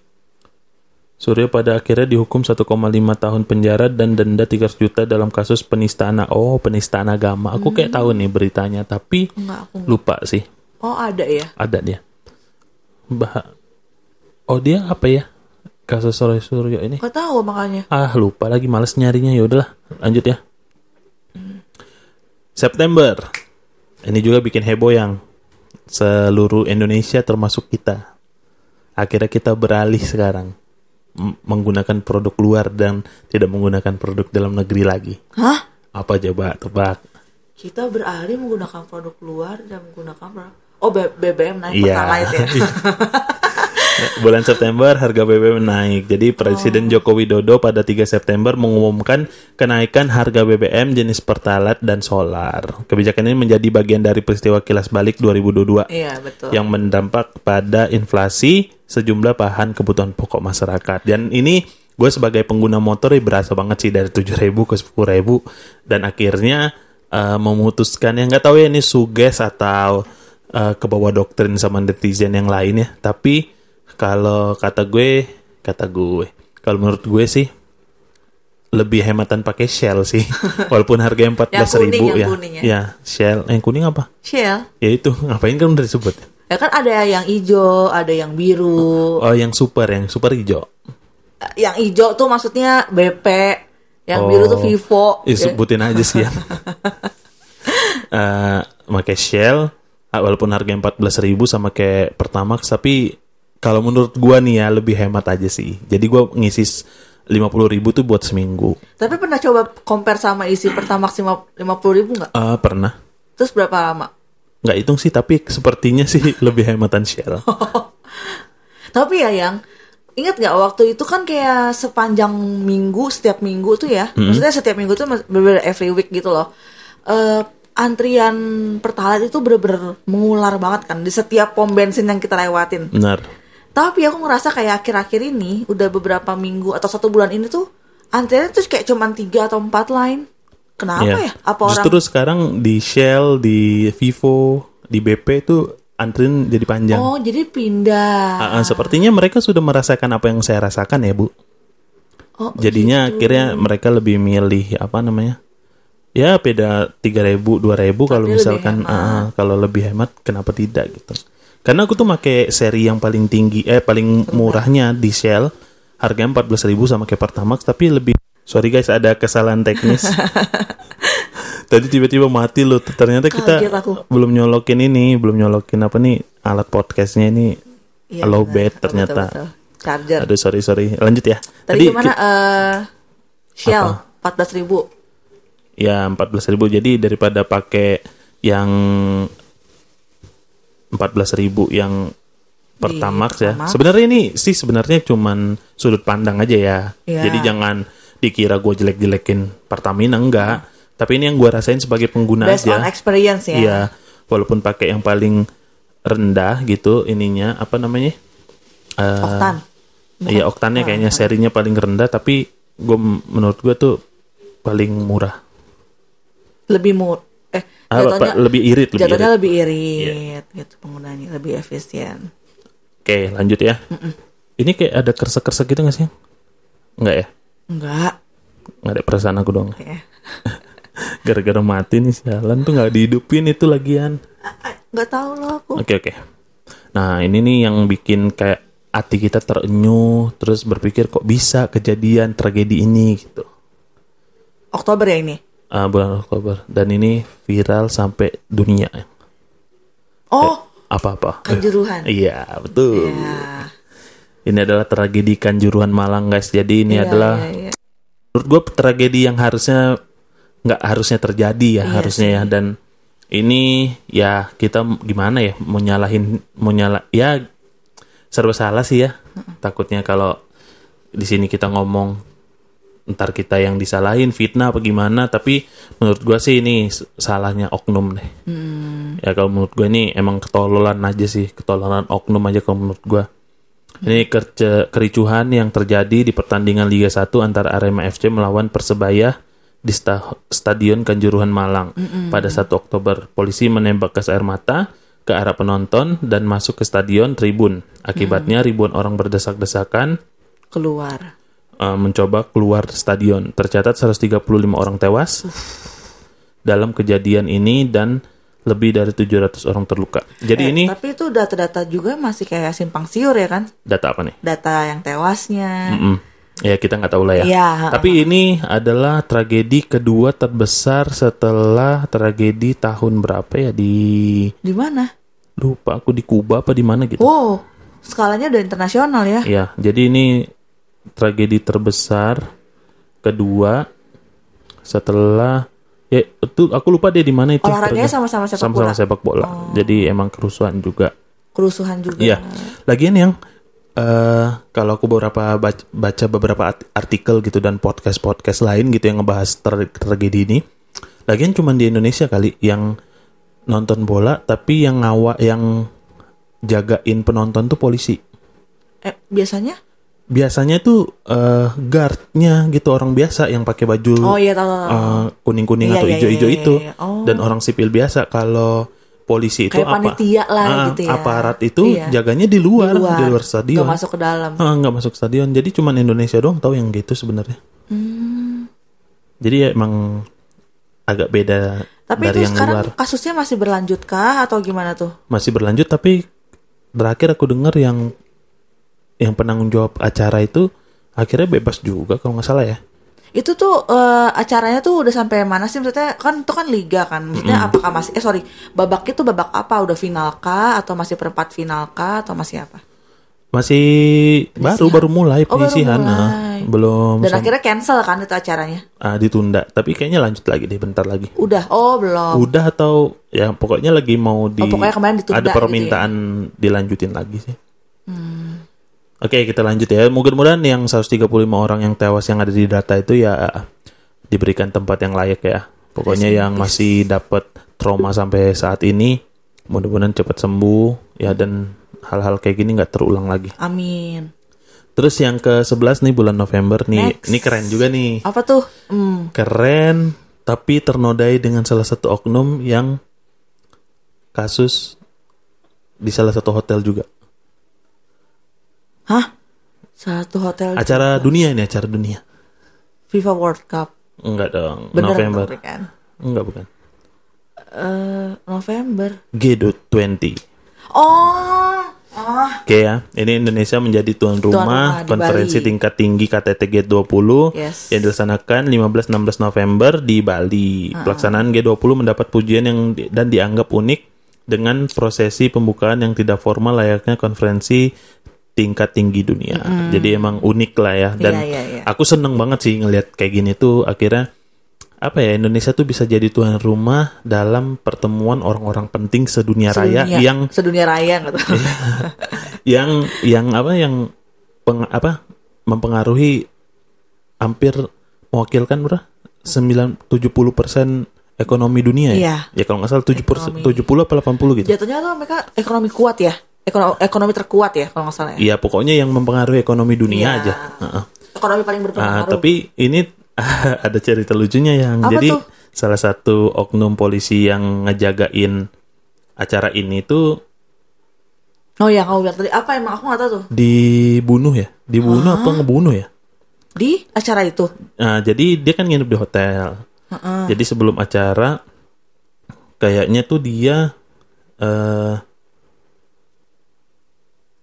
Suryo pada akhirnya dihukum 1,5 tahun penjara dan denda 300 juta dalam kasus penistaan. Oh, penistaan agama. Aku kayak tahu nih beritanya, tapi Enggak, aku. lupa sih. Oh, ada ya? Ada dia. Bah Oh, dia apa ya? Kasus Roy Suryo ini. Gak tahu makanya. Ah, lupa lagi males nyarinya. Ya udahlah, lanjut ya. September. Ini juga bikin heboh yang seluruh Indonesia termasuk kita. Akhirnya kita beralih sekarang M- menggunakan produk luar dan tidak menggunakan produk dalam negeri lagi. Hah? Apa coba tebak? Kita beralih menggunakan produk luar dan menggunakan produk... Oh B- BBM naik Iya. Pertalite ya. Bulan September harga BBM naik. Jadi Presiden Joko Widodo pada 3 September mengumumkan kenaikan harga BBM jenis Pertalite dan solar. Kebijakan ini menjadi bagian dari peristiwa kilas balik 2022 Iya betul. yang mendampak pada inflasi sejumlah bahan kebutuhan pokok masyarakat. Dan ini gue sebagai pengguna motor ya berasa banget sih dari 7.000 ke 10.000 dan akhirnya eh, memutuskan yang nggak tahu ya ini suges atau eh, ke bawah doktrin sama netizen yang lain ya. Tapi kalau kata gue, kata gue, kalau menurut gue sih lebih hematan pakai Shell sih. Walaupun harga 14.000 kuning, yang ya. kuning ya. Ya, Shell. Yang kuning apa? Shell. Ya itu, ngapain kan udah disebut. Ya kan ada yang hijau, ada yang biru. Oh, yang super, yang super hijau. Yang hijau tuh maksudnya BP, yang Oh. biru tuh Vivo. Eh, Ya. sebutin aja sih ya. Eh, pakai Shell, walaupun harga 14.000 sama kayak Pertamax, tapi kalau menurut gua nih ya lebih hemat aja sih. Jadi gua ngisi 50.000 tuh buat seminggu. Tapi pernah coba compare sama isi Pertamax lima puluh ribu nggak? Ah, pernah. Terus berapa lama? Nggak hitung sih, tapi sepertinya sih lebih hematan Shell. Tapi ya yang ingat nggak waktu itu kan kayak sepanjang minggu setiap minggu tuh ya, maksudnya setiap minggu tuh bener every week gitu loh. Eh antrian pertalite itu bener-bener mengular banget kan di setiap pom bensin yang kita lewatin. Benar. Tapi aku ngerasa kayak akhir-akhir ini udah beberapa minggu atau satu bulan ini tuh antriannya tuh kayak cuman tiga atau empat line. Kenapa Iya. ya? Apa orang Justru sekarang di Shell, di Vivo, di BP tuh antrian jadi panjang. Oh, jadi pindah. Ah, ah, sepertinya mereka sudah merasakan apa yang saya rasakan ya, Bu. Oh, Jadinya akhirnya mereka lebih milih apa namanya? Ya beda 3000 2000 kalau lebih misalkan hemat. ah, ah, kalau lebih hemat kenapa tidak gitu. Karena aku tuh pakai seri yang paling tinggi eh paling murahnya di Shell harganya 14.000 sama kayak Pertamax tapi lebih sorry guys ada kesalahan teknis. Tadi tiba-tiba mati loh. Ternyata kita belum nyolokin ini, belum nyolokin apa nih alat podcastnya ini Iya, low bed ternyata. betul, betul. Charger. Aduh sorry sorry. Lanjut ya. Tadi, gimana? eh Shell empat belas ribu. ya 14.000 jadi daripada pakai yang 14.000 yang Pertamax ya. Sebenarnya ini sih sebenarnya cuman sudut pandang aja ya. Iya. Jadi jangan dikira gue jelek-jelekin Pertamina enggak. Tapi ini yang gue rasain sebagai pengguna Based on aja. experience ya. Iya. Walaupun pakai yang paling rendah gitu ininya apa namanya? Eh, Oktan. Iya oktannya kayaknya serinya paling rendah tapi gue menurut gue tuh paling murah. Lebih mur eh Ah, jatuhnya Pak, lebih irit, lebih jatuhnya irit. Lebih irit gitu penggunanya lebih efisien. Oke lanjut ya. Ini kayak ada kersek-kersek gitu gak sih? Enggak ya? Enggak. Nggak ada perasaan aku dong. Ya. Gara-gara mati nih sialan tuh nggak dihidupin itu lagian. Enggak tahu loh aku. Oke oke. Nah ini nih yang bikin kayak hati kita terenyuh terus berpikir kok bisa kejadian tragedi ini gitu. Oktober ya ini. Ah, bulan Oktober dan ini viral sampai dunia. Oh, Apa-apa? Kanjuruhan. Iya betul. Ya. Ini adalah tragedi Kanjuruhan Malang guys. Jadi ini Iya, adalah iya, iya. menurut gue tragedi yang harusnya nggak harusnya terjadi ya Iya harusnya ya dan ini ya kita gimana ya mau nyalahin mau nyala ya serba salah sih ya takutnya kalau di sini kita ngomong ntar kita yang disalahin fitnah apa gimana tapi menurut gua sih ini salahnya oknum deh Hmm. ya kalau menurut gue ini emang ketololan aja sih ketololan oknum aja kalau menurut gua ini kerja, kericuhan yang terjadi di pertandingan Liga 1 antara Arema FC melawan Persebaya di sta- Stadion Kanjuruhan Malang pada 1 Oktober. Polisi menembak gas air mata ke arah penonton dan masuk ke stadion tribun. Akibatnya ribuan orang berdesak-desakan Keluar. Uh, mencoba keluar stadion. Tercatat 135 orang tewas dalam kejadian ini dan lebih dari 700 orang terluka. Jadi Eh, ini Tapi itu data-data juga masih kayak simpang siur ya kan? data apa nih? Data yang tewasnya. Mm-mm. Ya kita nggak tahu lah ya. Iya, Tapi ini adalah tragedi kedua terbesar setelah tragedi tahun berapa ya di Di mana? lupa aku di Kuba apa di mana gitu. Wow, skalanya udah internasional ya. Ya, jadi ini tragedi terbesar kedua setelah Ya itu aku lupa deh di mana itu. Olahraganya sama-sama sepak Sama-sama bola. Oh. sepak bola. Jadi emang kerusuhan juga. Kerusuhan juga. Iya. Lagian yang eh kalau aku beberapa baca, baca beberapa art- artikel gitu dan podcast-podcast lain gitu yang ngebahas ter- tragedi ini. Lagian cuma di Indonesia kali yang nonton bola tapi yang ngawa yang jagain penonton tuh polisi. Eh, biasanya? Biasanya tuh eh guardnya gitu orang biasa yang pakai baju Oh iya tahu. tahu, tahu. eh, kuning-kuning Iya, atau iya, hijau-hijau iya, itu iya, iya. Oh. dan orang sipil biasa kalau polisi itu Kayak apa panitia lah Ah, gitu ya. aparat itu Iya. jaganya di luar di luar, stadion Gak masuk ke dalam. Ah, nggak masuk stadion jadi cuman Indonesia doang tahu yang gitu sebenarnya Hmm. jadi ya emang agak beda Tapi dari itu yang sekarang luar kasusnya masih berlanjut kah atau gimana tuh? masih berlanjut tapi terakhir aku dengar yang yang penanggung jawab acara itu akhirnya bebas juga kalau nggak salah ya Itu tuh eh, acaranya tuh udah sampai mana sih? Maksudnya kan itu kan liga kan. Maksudnya apakah masih eh sorry, babaknya tuh babak apa? Udah final kah atau masih perempat final kah atau masih apa? masih baru baru mulai Oh, baru penyisihan ah. mulai. belum Dan akhirnya cancel kan itu acaranya? ah, ditunda tapi kayaknya lanjut lagi deh bentar lagi Udah. Oh, belum. udah atau ya pokoknya lagi mau di Oh, pokoknya kemarin ditunda ada gitu ya? permintaan dilanjutin lagi sih. Oke, kita lanjut ya. Mudah-mudahan yang 135 orang yang tewas yang ada di data itu ya diberikan tempat yang layak ya. Pokoknya yang masih dapat trauma sampai saat ini mudah-mudahan cepat sembuh ya dan hal-hal kayak gini nggak terulang lagi. Amin. Terus yang ke-11 nih bulan November nih. Next. Ini keren juga nih. Apa tuh? Hmm. Keren, tapi ternodai dengan salah satu oknum yang kasus di salah satu hotel juga. Hah? Satu hotel Acara dunia ini, acara dunia. FIFA World Cup. Enggak dong, Beneran November. tapi kan? Enggak bukan. Eh, November. G20. Oh. Oh. Oke ya, ini Indonesia menjadi tuan rumah rumah, di konferensi Bali. tingkat tinggi KTT G20 Yes. yang dilaksanakan 15-16 November di Bali. Pelaksanaan G20 mendapat pujian yang di- dan dianggap unik dengan prosesi pembukaan yang tidak formal layaknya konferensi tingkat tinggi dunia. Jadi emang unik lah ya. Dan Iya, iya, iya. aku seneng banget sih ngelihat kayak gini tuh akhirnya apa ya Indonesia tuh bisa jadi tuan rumah dalam pertemuan orang-orang penting sedunia, raya Sedunia- yang sedunia raya gitu. yang yang apa yang peng, apa mempengaruhi hampir mewakilkan berapa? 9 70% ekonomi dunia ya. Iya. Ya kalau nggak salah 7 Ekonomi. 70 apa 80 gitu. Jatuhnya tuh mereka ekonomi kuat ya. Ekonomi, ekonomi terkuat ya kalau nggak salah ya. Iya, pokoknya yang mempengaruhi ekonomi dunia Iya. aja. Heeh. Ekonomi paling berpengaruh. tapi ini ada cerita lucunya yang Apa jadi tuh? salah satu oknum polisi yang ngejagain acara ini tuh Oh ya, kamu bilang tadi apa emang aku nggak tahu tuh. dibunuh ya, dibunuh apa ngebunuh ya? Di acara itu. Nah, jadi dia kan nginep di hotel. Jadi sebelum acara, kayaknya tuh dia, eh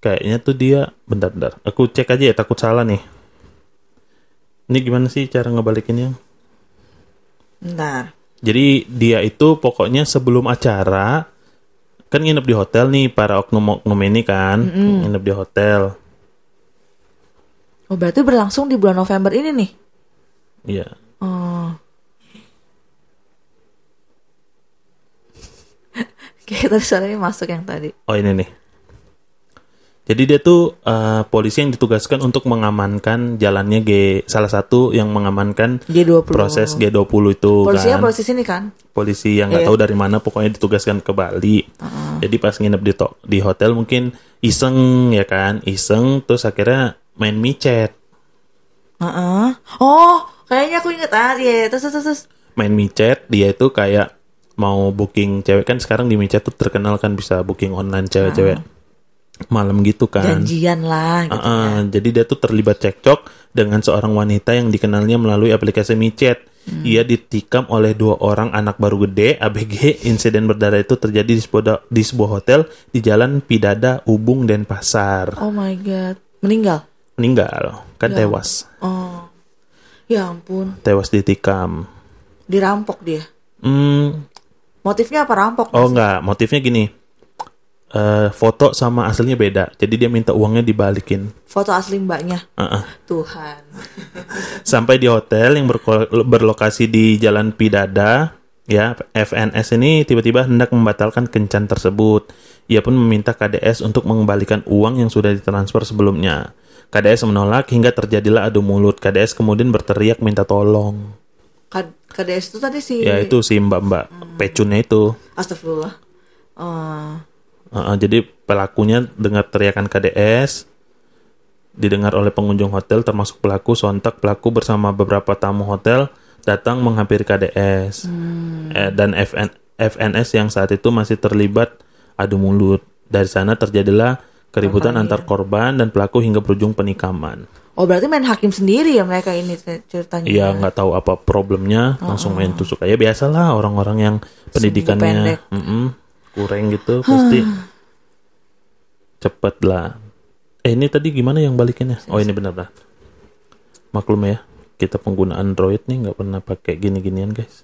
kayaknya tuh dia, bentar-bentar, aku cek aja ya takut salah nih. Ini gimana sih cara ngebalikinnya? Bentar. Jadi dia itu pokoknya sebelum acara kan nginep di hotel nih para oknum-oknum ini kan nginep di hotel. Oh berarti berlangsung di bulan November ini nih. Iya. Oh. Kayak tadi suaranya masuk yang tadi. Oh ini nih. Jadi dia tuh eh, polisi yang ditugaskan untuk mengamankan jalannya G salah satu yang mengamankan G20. proses G20 itu Polisinya kan. polisi sini kan? polisi yang nggak Iya. tahu dari mana pokoknya ditugaskan ke Bali. Jadi pas nginep di to- di hotel mungkin iseng ya kan, iseng terus akhirnya main micet. Heeh. Oh, kayaknya aku inget ah, iya. Terus terus terus. Main micet dia itu kayak mau booking cewek kan sekarang di micet tuh terkenal kan bisa booking online cewek-cewek malam gitu kan. Janjian lah gitu. Ah, ah, jadi dia tuh terlibat cekcok dengan seorang wanita yang dikenalnya melalui aplikasi micet. Hmm. Ia ditikam oleh dua orang anak baru gede ABG. Insiden berdarah itu terjadi di sebuah, di sebuah hotel di Jalan Pidada, Ubung, Denpasar. Oh my god. Meninggal. Meninggal, kan Ya. tewas. Oh. Ya ampun, Tewas ditikam. dirampok dia. Hmm, Motifnya apa rampok? oh enggak, motifnya gini. Eh, foto sama aslinya beda. Jadi dia minta uangnya dibalikin. Foto asli mbaknya. Heeh. Tuhan. Sampai di hotel yang berlokasi di Jalan Pidada, ya FNS ini tiba-tiba hendak membatalkan kencan tersebut. Ia pun meminta KDS untuk mengembalikan uang yang sudah ditransfer sebelumnya. KDS menolak hingga terjadilah adu mulut. KDS kemudian berteriak minta tolong. K- KDS itu tadi si Ya itu si mbak-mbak pecunnya itu. Astagfirullah. Eh, Heeh, jadi pelakunya dengar teriakan KDS, didengar oleh pengunjung hotel termasuk pelaku sontak pelaku bersama beberapa tamu hotel datang menghampiri KDS Eh, dan FN, FNS yang saat itu masih terlibat adu mulut. Dari sana terjadilah keributan antar korban dan pelaku hingga berujung penikaman. oh berarti main hakim sendiri ya mereka ini cer- ceritanya. Iya nggak tahu apa problemnya langsung main tusuk aja. Biasalah orang-orang yang pendidikannya. mm-mm, kurang gitu pasti cepet lah. Eh ini tadi gimana yang balikinnya? Oh ini benar-benar. Maklum ya kita pengguna Android nih nggak pernah pakai gini-ginian guys.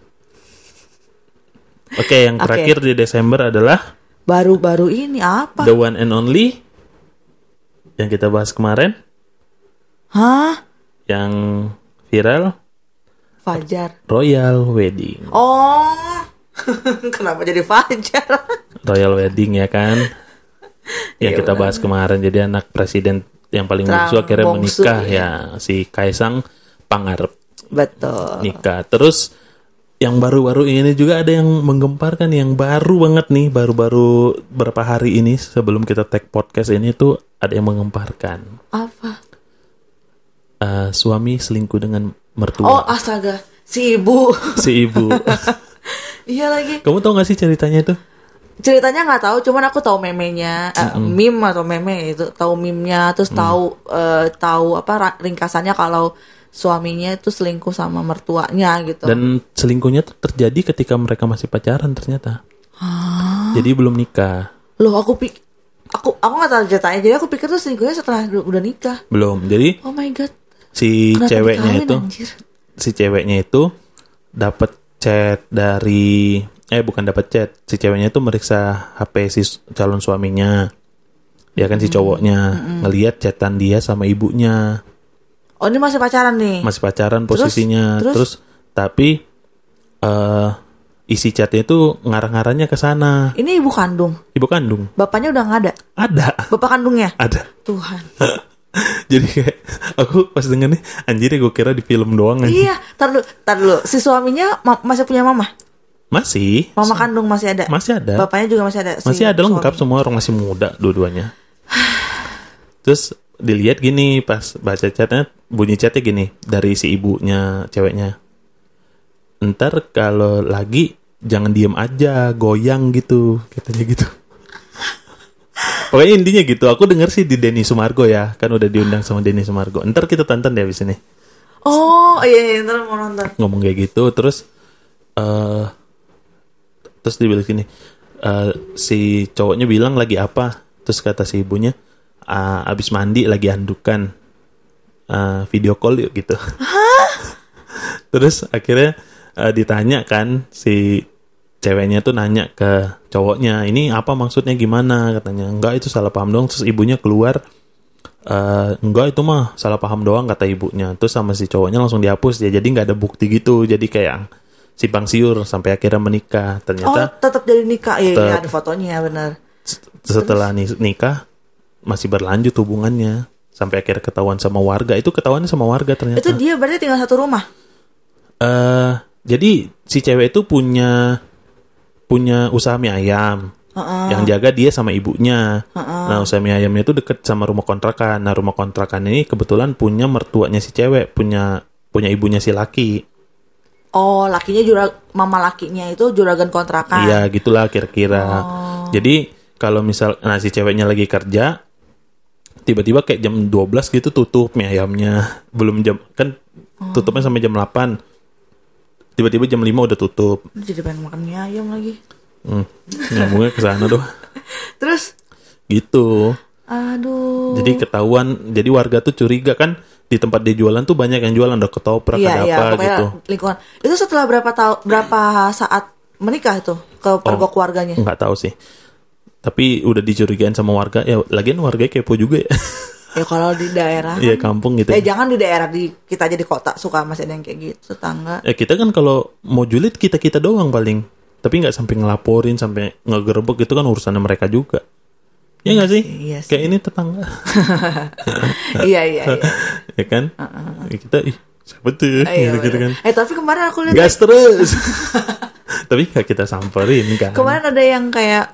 Oke yang Oke. terakhir di Desember adalah Baru-baru ini apa? the one and only yang kita bahas kemarin Hah? yang viral Fajar. Royal Wedding. Oh. Kenapa jadi Fajar? Royal Wedding ya kan yang Iya, kita bahas kemarin jadi anak presiden yang paling bungsu akhirnya bongsu, menikah iya. ya si Kaisang Pangarep Betul. nikah terus yang baru-baru ini juga ada yang menggemparkan yang baru banget nih baru-baru berapa hari ini sebelum kita tag podcast ini tuh ada yang menggemparkan Apa? Eh, suami selingkuh dengan Oh, mertua astaga. Si ibu. si ibu iya lagi. kamu tau gak sih ceritanya itu Ceritanya nggak tahu, cuman aku tahu memenya, eh, meme atau meme itu, tahu meme-nya, terus Mm. tahu eh, tahu apa ringkasannya kalau suaminya itu selingkuh sama mertuanya gitu. Dan selingkuhnya tuh terjadi ketika mereka masih pacaran ternyata. Jadi belum nikah. Loh, aku pik aku aku nggak tahu ceritanya, jadi aku pikir tuh selingkuhnya setelah udah nikah. Belum. Jadi Oh my god. si Kenapa ceweknya itu anjir? si ceweknya itu dapat chat dari eh bukan dapat chat. Si ceweknya itu meriksa HP si calon suaminya. Ya kan si cowoknya ngelihat chatan dia sama ibunya. Oh, ini masih pacaran nih. Masih pacaran Terus? posisinya. Terus? Terus, tapi eh isi chatnya itu ngarah-ngarahnya ke sana. Ini ibu kandung. Ibu kandung. Bapaknya udah nggak ada. Ada. Bapak kandungnya. Ada. Tuhan. Jadi kayak aku pas denger nih anjir gue kira di film doang aja. iya, tar dulu, tar dulu. Si suaminya ma- masih punya mama. Masih. Mama kandung masih ada. Masih ada. Bapaknya juga masih ada. si Masih ada lengkap suami. semua orang masih muda dua-duanya. Terus dilihat gini pas baca chatnya bunyi chatnya gini dari si ibunya ceweknya. Ntar kalau lagi jangan diem aja goyang gitu katanya gitu. Pokoknya intinya gitu. Aku denger sih di Denny Sumargo ya, kan udah diundang sama Denny Sumargo. Ntar kita tonton deh abis ini. Oh, iya, iya, ntar mau nonton. ngomong kayak gitu terus eh terus dibilang gini eh, si cowoknya bilang lagi apa terus kata si ibunya "Ah, abis mandi lagi andukan Eh, video call yuk gitu terus akhirnya eh, ditanya kan si ceweknya tuh nanya ke cowoknya ini apa maksudnya gimana katanya enggak itu salah paham dong terus ibunya keluar Eh, enggak itu mah salah paham doang kata ibunya terus sama si cowoknya langsung dihapus ya jadi nggak ada bukti gitu jadi kayak simpang siur sampai akhirnya menikah Oh, ternyata tetap jadi nikah. Iya, Tetap. ada fotonya benar. setelah ni- nikah masih berlanjut hubungannya sampai akhirnya ketahuan sama warga itu ketahuannya sama warga ternyata Itu dia berarti tinggal satu rumah. eh jadi si cewek itu punya punya usaha mie ayam yang jaga dia sama ibunya. Nah usaha mie ayamnya itu deket sama rumah kontrakan. Nah rumah kontrakan ini kebetulan punya mertuanya si cewek, punya punya ibunya si laki. Oh, lakinya jurag mama lakinya itu juragan kontrakan. Iya gitulah kira-kira. Jadi kalau misal, nah si ceweknya lagi kerja, tiba-tiba kayak jam 12 gitu tutup mie ayamnya. Belum jam, kan tutupnya sampai jam 8. Tiba-tiba jam 5 udah tutup. Jadi pengen makan mie ayam lagi. Hmm, nyambungnya ke sana tuh. Terus, Gitu. aduh. Jadi ketahuan, jadi warga tuh curiga kan di tempat dia jualan tuh banyak yang jualan ada ketoprak iya, ada iya, apa gitu. lingkungan. Itu setelah berapa tahun berapa saat menikah itu ke pergok keluarganya? Nggak tahu sih. tapi udah dicurigain sama warga ya lagian warga kepo juga ya Ya kalau di daerah Iya kan- kampung gitu. Eh jangan di daerah di kita aja di kota suka masih ada yang kayak gitu tetangga. ya kita kan kalau mau julid kita kita doang paling. Tapi nggak sampai ngelaporin sampai ngegerebek itu kan urusannya mereka juga. Ya nggak sih? Iya sih. kayak ini tetangga. Iya iya iya. ya kan? Ya kita ih siapa tuh? Iya, gitu, gitu kan. Eh tapi kemarin aku lihat gas terus. Tapi nggak kita samperin kan? Kemarin ada yang kayak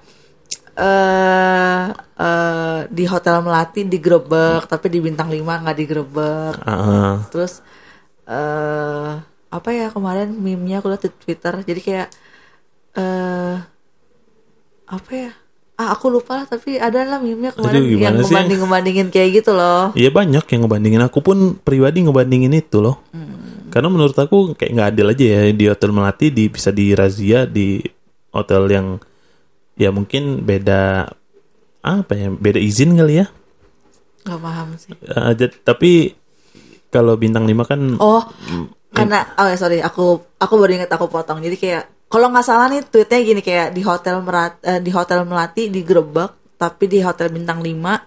eh eh di hotel melati digerebek tapi di bintang 5 nggak digerebek. Ah, ah. Terus eh apa ya kemarin meme-nya aku lihat di Twitter. Jadi kayak eh apa ya? Ah aku lupa lah tapi ada lah meme-nya kemarin Aduh, yang sih? ngebanding-ngebandingin kayak gitu loh. Iya banyak yang ngebandingin aku pun pribadi ngebandingin itu loh. Karena menurut aku kayak nggak adil aja ya di hotel melati di bisa dirazia di hotel yang ya mungkin beda apa ya beda izin kali ya. Gak paham sih. Eh, jad- tapi kalau bintang 5 kan Oh, karena oh ya sorry, aku aku baru ingat aku potong. Jadi kayak kalau nggak salah nih tweetnya gini kayak di hotel merat eh, di hotel melati digerebek, tapi di hotel bintang 5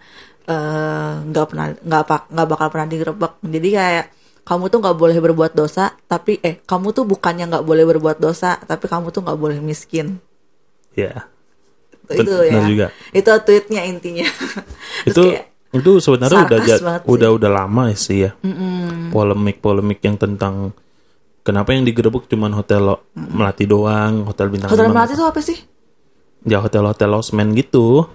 eh, nggak pernah nggak nggak bakal pernah digerebek. Jadi kayak kamu tuh nggak boleh berbuat dosa, tapi eh kamu tuh bukannya nggak boleh berbuat dosa, tapi kamu tuh nggak boleh miskin. ya Itu, ya. Juga. Itu tweetnya intinya. Itu kayak, itu sebenarnya udah banget sih. udah udah lama sih ya. Polemik-polemik yang tentang kenapa yang digerebek cuman hotel lo- melati doang, hotel bintang hotel melati itu apa sih? ya hotel-hotel losmen gitu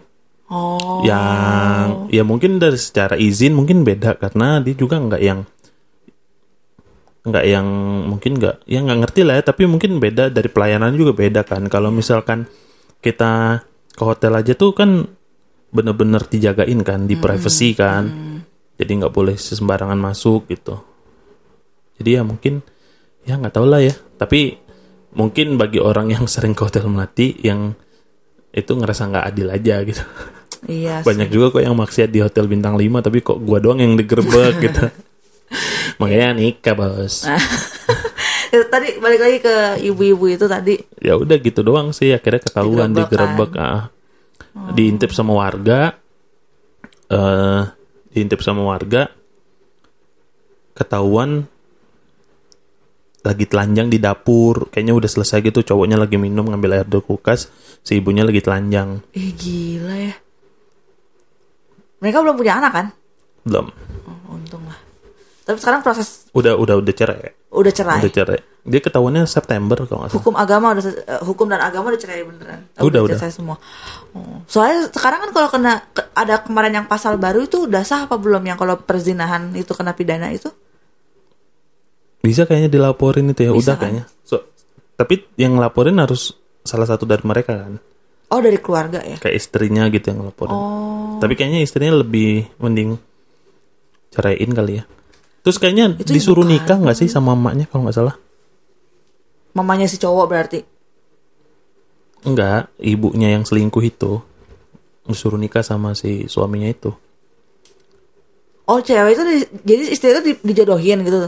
Oh. yang ya mungkin dari secara izin mungkin beda karena dia juga nggak yang nggak yang mungkin nggak ya nggak ngerti lah ya tapi mungkin beda dari pelayanan juga beda kan kalau misalkan kita ke hotel aja tuh kan bener-bener dijagain kan di privacy kan. Jadi nggak boleh sembarangan masuk gitu. Jadi ya mungkin ya nggak tahu lah ya. Tapi mungkin bagi orang yang sering ke hotel melati yang itu ngerasa nggak adil aja gitu. Iya. sih. banyak juga kok yang maksiat di hotel bintang 5 tapi kok gua doang yang digerebek gitu. Makanya nikah bos tadi balik lagi ke ibu-ibu itu tadi ya udah gitu doang sih akhirnya ketahuan Digerebek digerebek ah. diintip sama warga eh diintip sama warga ketahuan lagi telanjang di dapur kayaknya udah selesai gitu cowoknya lagi minum ngambil air dari kulkas si ibunya lagi telanjang Eh gila ya. Mereka belum punya anak kan? belum Oh, untung lah. Tapi sekarang proses udah udah udah cerai udah cerai. udah cerai dia ketahuannya September kalau nggak salah Hukum agama udah eh, hukum dan agama udah cerai beneran. Eh, Udah, udah. selesai semua. Oh. Soalnya sekarang kan kalau kena ke- ada kemarin yang pasal baru itu udah sah apa belum yang kalau perzinahan itu kena pidana itu? Bisa kayaknya dilaporin itu ya, Bisa udah kan? kayaknya. So, tapi yang laporin harus salah satu dari mereka kan. Oh dari keluarga ya. Kayak istrinya gitu yang laporin. Oh. Tapi kayaknya istrinya lebih mending ceraiin kali ya. Terus kayaknya Itu disuruh ibu nikah nggak sih sama emaknya kalau nggak salah? Mamanya si cowok berarti. Enggak, ibunya yang selingkuh itu disuruh nikah sama si suaminya itu. Oh cewek itu di- jadi istri itu di- dijodohin gitu.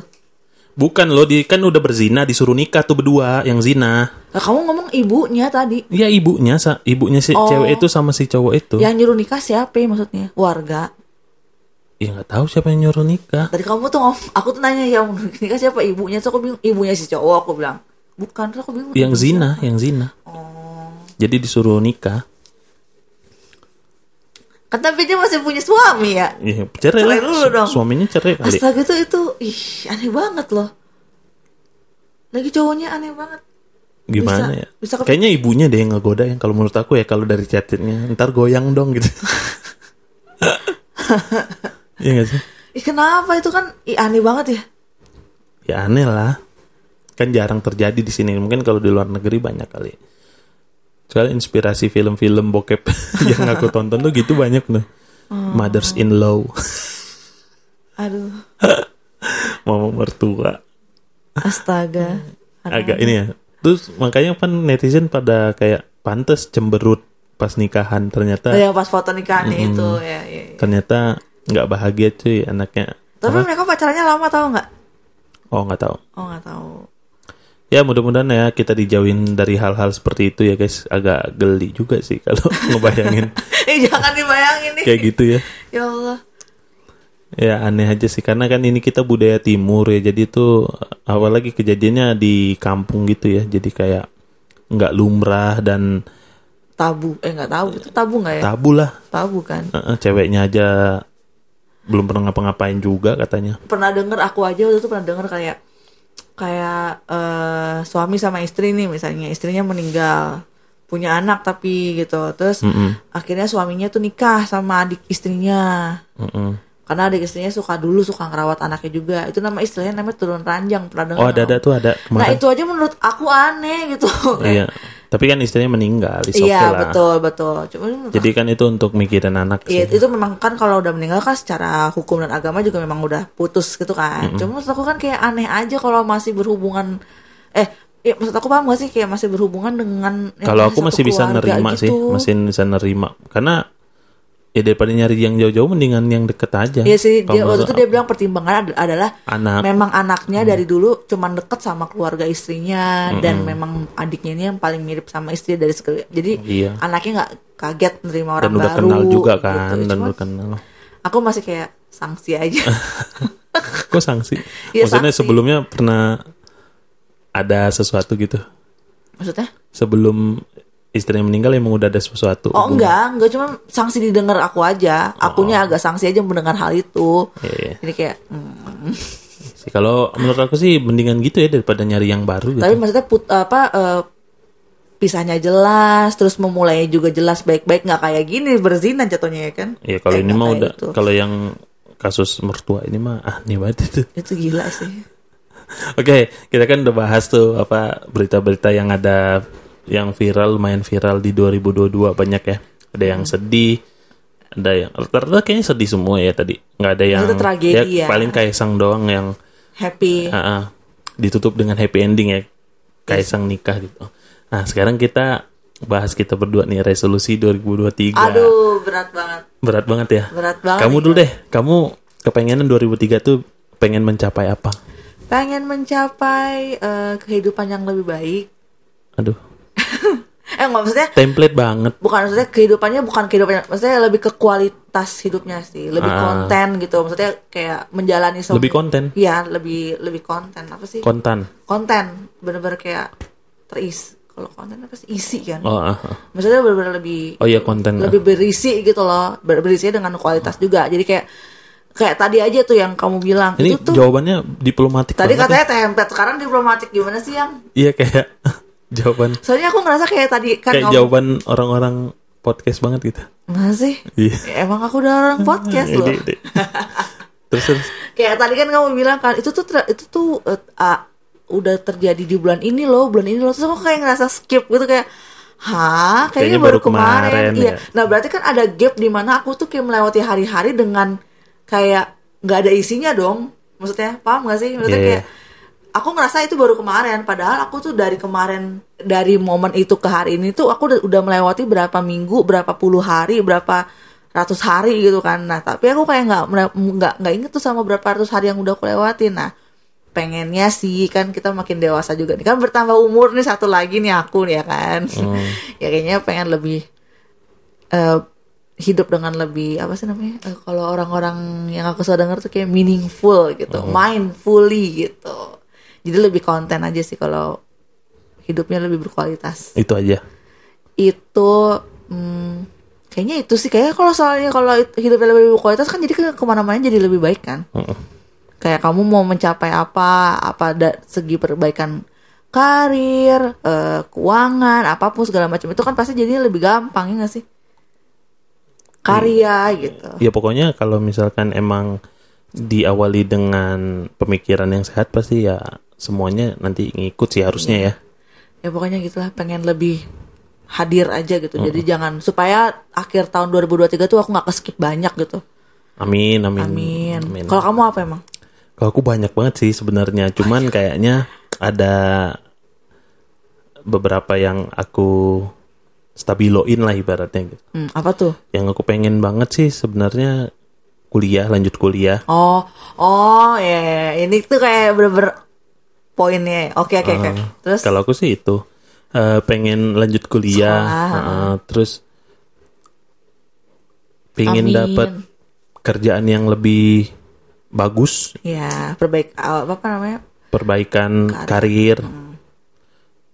Bukan loh, di kan udah berzina disuruh nikah tuh berdua yang zina. Nah, kamu ngomong ibunya tadi. Iya ibunya, sa ibunya si Oh. cewek itu sama si cowok itu. Yang nyuruh nikah siapa ya maksudnya? Warga. Ya nggak tahu siapa yang nyuruh nikah. Tadi kamu tuh ngomong, aku tuh nanya yang nikah siapa ibunya, terus aku bingung ibunya si cowok aku bilang. Bukan, terus aku bingung. Yang zina, siapa. yang zina. Oh. Jadi disuruh nikah. Kan tapi dia masih punya suami ya. Ya, cerai Cerai lah. dulu Su- dong. Suaminya cerai kali. Astaga itu itu ih aneh banget loh. Lagi cowoknya aneh banget. Gimana Bisa- ya? bisa ke- Kayaknya ibunya deh yang ngegoda yang kalau menurut aku ya kalau dari chatnya ntar goyang dong gitu. Iya gak sih? Ih kenapa itu kan ih, aneh banget ya. Ya aneh lah. Kan jarang terjadi di sini. Mungkin kalau di luar negeri banyak kali. Soalnya inspirasi film-film bokep yang aku tonton tuh gitu banyak tuh. Oh. Mothers in law, Aduh, mama mertua. astaga. agak ini ya. Terus makanya kan netizen pada kayak pantes cemberut pas nikahan ternyata Oh, yang pas foto nikahannya itu ya, ya, ya. ternyata nggak bahagia cuy anaknya. Tapi mereka pacarannya lama tau nggak? Oh nggak tahu. Oh nggak tahu. Ya mudah-mudahan ya kita dijauhin dari hal-hal seperti itu ya guys. Agak geli juga sih kalau ngebayangin eh jangan dibayangin nih kayak gitu ya. ya Allah Ya aneh aja sih karena kan ini kita budaya timur ya. Jadi tuh apalagi kejadiannya di kampung gitu ya. Jadi kayak nggak lumrah dan tabu eh nggak tahu itu tabu nggak ya tabu lah. tabu kan Heeh, ceweknya aja belum pernah ngapa-ngapain juga katanya. pernah denger aku aja waktu itu pernah denger kayak kayak eh, suami sama istri nih misalnya istrinya meninggal punya anak tapi gitu terus Mm-mm, akhirnya suaminya tuh nikah sama adik istrinya mm-mm. karena adik istrinya suka dulu suka ngerawat anaknya juga itu nama istilahnya namanya turun ranjang pernah dengar Oh ada ada tuh ada nah kemarin. itu aja menurut aku aneh gitu Iya. Tapi kan istrinya meninggal, is iya okay lah. betul betul cuma Jadi kan itu untuk mikirin anak Iya sih. itu memang kan kalau udah meninggal kan secara hukum dan agama juga memang udah putus gitu kan. Cuma maksud aku kan kayak aneh aja kalau masih berhubungan eh ya, maksud aku paham gak sih kayak masih berhubungan dengan yang Kalau aku masih bisa nerima sih, gitu. masih bisa nerima. Karena ya daripada nyari yang jauh-jauh mendingan yang deket aja. Iya sih dia waktu itu dia bilang pertimbangan ad- adalah anak memang anaknya dari dulu cuman deket sama keluarga istrinya dan memang adiknya ini yang paling mirip sama istri dari segala jadi Iya. anaknya nggak kaget nerima orang dan udah baru kenal juga gitu. kan, dan Cuma udah kenal. aku masih kayak sanksi aja Kok sanksi? Iya, Maksudnya sanksi. sebelumnya pernah ada sesuatu gitu. maksudnya Sebelum istrinya meninggal emang udah ada sesuatu. Oh hubungan. enggak, enggak cuma sanksi didengar aku aja. Akunya agak sanksi aja mendengar hal itu. Iya, iya. Jadi kayak, hmm. Sih, Kalau menurut aku sih mendingan gitu ya daripada nyari yang baru gitu. tapi maksudnya put, apa eh, pisahnya jelas, terus memulainya juga jelas baik-baik, nggak kayak gini berzina jatuhnya ya kan? Iya kalau Eh, ini mah udah gitu. kalau yang kasus mertua ini mah ah nih banget itu. Itu gila sih. Oke, kita kan udah bahas tuh apa berita-berita yang ada yang viral lumayan viral di 2022 banyak ya. Ada yang sedih, ada yang rata-rata kayaknya sedih semua ya tadi. nggak ada yang Maksudnya tragedi ya. paling kaisang doang yang Happy. ah, ah, ditutup dengan happy ending ya. Kaisang nikah gitu. Nah, sekarang kita bahas kita berdua nih resolusi 2023. Aduh, berat banget. Berat banget ya. Berat banget. Kamu dulu deh, kamu kepengenan 2003 tuh pengen mencapai apa? Pengen mencapai eh, kehidupan yang lebih baik. Aduh, Eh, nggak maksudnya template banget. bukan maksudnya kehidupannya bukan kehidupannya maksudnya lebih ke kualitas hidupnya sih lebih Ah. konten gitu. Maksudnya kayak menjalani Lebih konten, Iya lebih lebih konten. Apa sih? Kontan. konten. Bener-bener kayak teris. Kalau konten apa sih? Isi kan? Oh, ah, ah. maksudnya bener-bener lebih oh iya konten. lebih berisi gitu loh. Ber berisi dengan kualitas juga. Jadi kayak kayak tadi aja tuh yang kamu bilang. Ini itu tuh jawabannya diplomatik tadi katanya template sekarang diplomatik. Gimana sih yang? Ya. Iya kayak jawaban soalnya aku ngerasa kayak tadi kan kayak ngomong- jawaban orang-orang podcast banget gitu. Masa sih Iya. Ya, emang aku udah orang podcast loh Ide, ide. terus terus kayak tadi kan kamu bilang kan itu tuh itu tuh eh, ah, udah terjadi di bulan ini loh bulan ini loh terus aku kayak ngerasa skip gitu kayak Hah, kayaknya, Kayaknya baru, baru kemarin. kemarin, Iya. ya. Nah, berarti kan ada gap di mana aku tuh kayak melewati hari-hari dengan kayak nggak ada isinya dong. Maksudnya, paham gak sih? Maksudnya Iya, kayak aku ngerasa itu baru kemarin padahal aku tuh dari kemarin dari momen itu ke hari ini tuh aku udah, udah melewati berapa minggu, berapa puluh hari, berapa ratus hari gitu kan. Nah, tapi aku kayak nggak nggak nggak inget tuh sama berapa ratus hari yang udah aku lewatin. Nah, pengennya sih kan kita makin dewasa juga nih. Kan bertambah umur nih satu lagi nih aku nih ya kan. Ya kayaknya pengen lebih eh, hidup dengan lebih apa sih namanya Eh, kalau orang-orang yang aku suka denger tuh kayak meaningful gitu mindfully gitu jadi lebih konten aja sih kalau hidupnya lebih berkualitas. Itu aja. itu hmm, kayaknya itu sih. Kayak kalau soalnya kalau hidupnya lebih berkualitas kan jadi ke- ke mana-mana jadi lebih baik kan? Heeh. kayak kamu mau mencapai apa? Apa da, segi perbaikan karir eh, keuangan apa pun segala macam. Itu kan pasti jadinya lebih gampang ya gak sih? Karya gitu. Ya pokoknya kalau misalkan emang diawali dengan pemikiran yang sehat pasti ya semuanya nanti ngikut sih harusnya ya. ya pokoknya gitulah pengen lebih hadir aja gitu jadi jangan supaya akhir tahun 2023 tuh aku nggak keskip banyak gitu Amin, amin. amin, kalau kamu apa emang Kalau aku banyak banget sih sebenarnya, cuman kayaknya ada beberapa yang aku stabiloin lah ibaratnya gitu. hmm, apa tuh Yang aku pengen banget sih sebenarnya kuliah, lanjut kuliah. oh oh ya ya, ya. ini tuh kayak bener-bener poinnya. Oke oke oke. Uh, Terus Kalau aku sih itu eh, pengen lanjut kuliah, Sekolah. uh, terus pengen dapat kerjaan yang lebih bagus, ya perbaik apa apa namanya? perbaikan karir.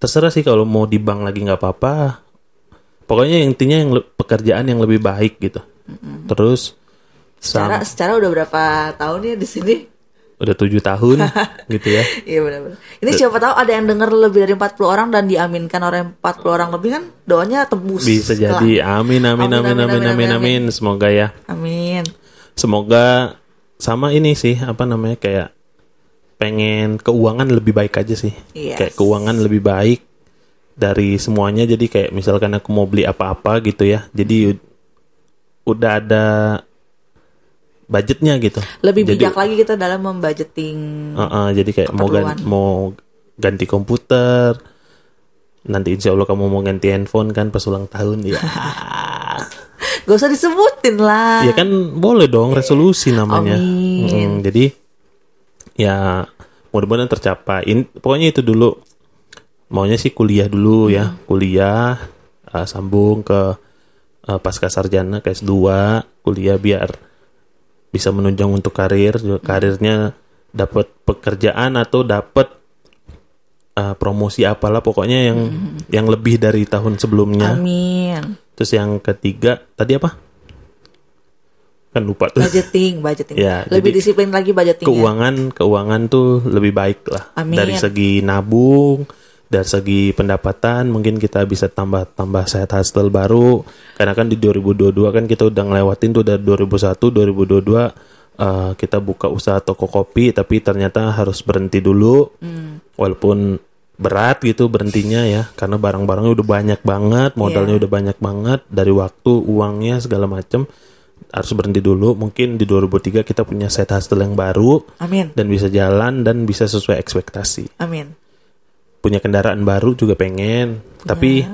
Terserah sih kalau mau di bank lagi nggak apa-apa. Pokoknya intinya yang pekerjaan yang lebih baik gitu. Terus Secara secara udah berapa tahun ya di sini? Udah tujuh tahun gitu ya. Iya benar-benar. Ini siapa tahu ada yang denger lebih dari 40 orang dan diaminkan oleh 40 orang lebih kan doanya tembus. Bisa jadi. Amin amin amin amin amin amin. Semoga ya. Amin. semoga sama ini sih apa namanya kayak pengen keuangan lebih baik aja sih Yes. kayak keuangan lebih baik dari semuanya jadi kayak misalkan aku mau beli apa-apa gitu ya jadi ud- udah ada budgetnya gitu Lebih jadi, bijak lagi kita dalam membudgeting. uh-uh, jadi kayak mau ganti, mau ganti komputer nanti insya Allah kamu mau ganti handphone kan pas ulang tahun ya Gak usah disebutin lah. Ya kan boleh dong resolusi namanya. Amin. Mm, jadi ya mudah-mudahan tercapai. In- pokoknya itu dulu. Maunya sih kuliah dulu ya, kuliah uh, sambung ke uh, pasca sarjana ke S2, kuliah biar bisa menunjang untuk karir, juga karirnya dapat pekerjaan atau dapat uh, promosi apalah pokoknya yang yang lebih dari tahun sebelumnya. Amin. Terus yang ketiga tadi apa? Kan lupa tuh. Budgeting, budgeting. Ya, Lebih jadi disiplin lagi budgetingnya. Keuangan, keuangan tuh lebih baik lah. Amin. Dari segi nabung, dari segi pendapatan mungkin kita bisa tambah tambah side hustle baru. Karena kan di 2022 kan kita udah ngelewatin tuh dari 2001, 2022 eh, kita buka usaha toko kopi tapi ternyata harus berhenti dulu. Hmm. Walaupun berat gitu berhentinya ya karena barang-barangnya udah banyak banget, modalnya Iya. udah banyak banget dari waktu, uangnya segala macem harus berhenti dulu. Mungkin di 2003 kita punya side hustle yang baru Amin. dan bisa jalan dan bisa sesuai ekspektasi. Amin. Punya kendaraan baru juga pengen, tapi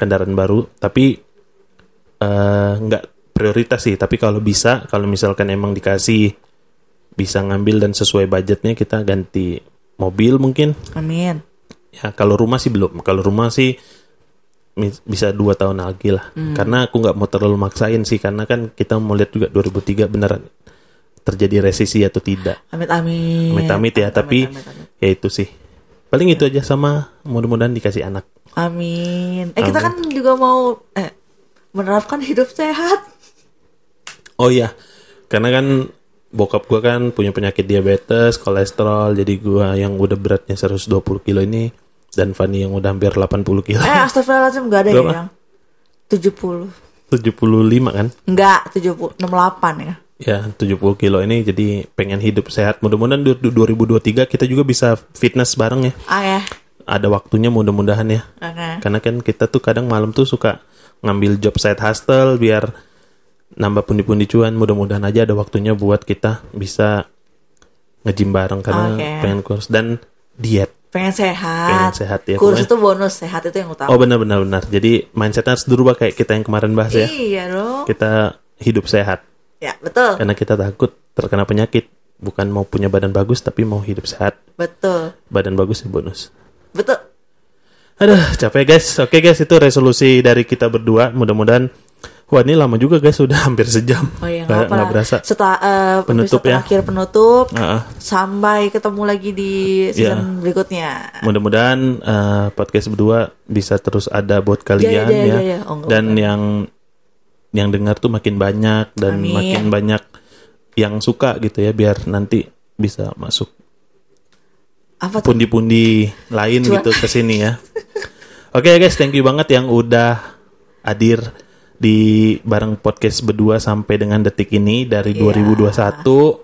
kendaraan baru, tapi eh, nggak prioritas sih. Tapi kalau bisa, kalau misalkan emang dikasih bisa ngambil dan sesuai budgetnya kita ganti mobil mungkin. Amin. Ya kalau rumah sih belum. Kalau rumah sih bisa dua tahun lagi lah. Karena aku nggak mau terlalu maksain sih, karena kan kita mau lihat juga 2003 beneran terjadi resesi atau tidak. Amit amin. Amit-amit ya, tapi amit, amit. ya itu sih. Paling itu aja sama mudah-mudahan dikasih anak. Amin. Eh kita kan juga mau eh menerapkan hidup sehat. Oh iya, karena kan bokap gua kan punya penyakit diabetes, kolesterol, jadi gua yang udah beratnya 120 kilo ini dan Fanny yang udah hampir 80 kilo. Eh astagfirullahaladzim gak ada Berapa? ya yang 70. 75 kan? Enggak, 70, 68 ya. Ya, 70 kilo ini jadi pengen hidup sehat. Mudah-mudahan du- du- 2023 kita juga bisa fitness bareng ya. Ah ya. Ada waktunya mudah-mudahan ya. Oke. Karena kan kita tuh kadang malam tuh suka ngambil job side hustle biar nambah pundi-pundi cuan. Mudah-mudahan aja ada waktunya buat kita bisa nge-gym bareng karena Oke. pengen kurus dan diet. Pengen sehat. Pengen sehat ya, Kurus pokoknya. itu bonus, sehat itu yang utama. Oh benar-benar benar. Jadi mindsetnya harus berubah kayak kita yang kemarin bahas ya. Iya dong. Kita hidup sehat Ya, betul. karena kita takut terkena penyakit. Bukan mau punya badan bagus tapi mau hidup sehat. Betul. Badan bagus ya bonus. Betul. Aduh, capek guys. Oke guys, itu resolusi dari kita berdua. Mudah-mudahan Wah ini lama juga guys, sudah hampir sejam. Oh iya, apa. nggak berasa. Setelah eh, Penutup ya. terakhir penutup. Ah. Sampai ketemu lagi di season berikutnya. Mudah-mudahan eh, podcast berdua bisa terus ada buat kalian Jaya, jaya, ya. jaya. Oh, enggak, dan yang yang dengar tuh makin banyak dan Amin. makin banyak yang suka gitu ya biar nanti bisa masuk Apa tuh? pundi-pundi lain Cuan. gitu ke sini ya. Oke guys, thank you banget yang udah hadir di bareng podcast berdua sampai dengan detik ini dari Iya. 2021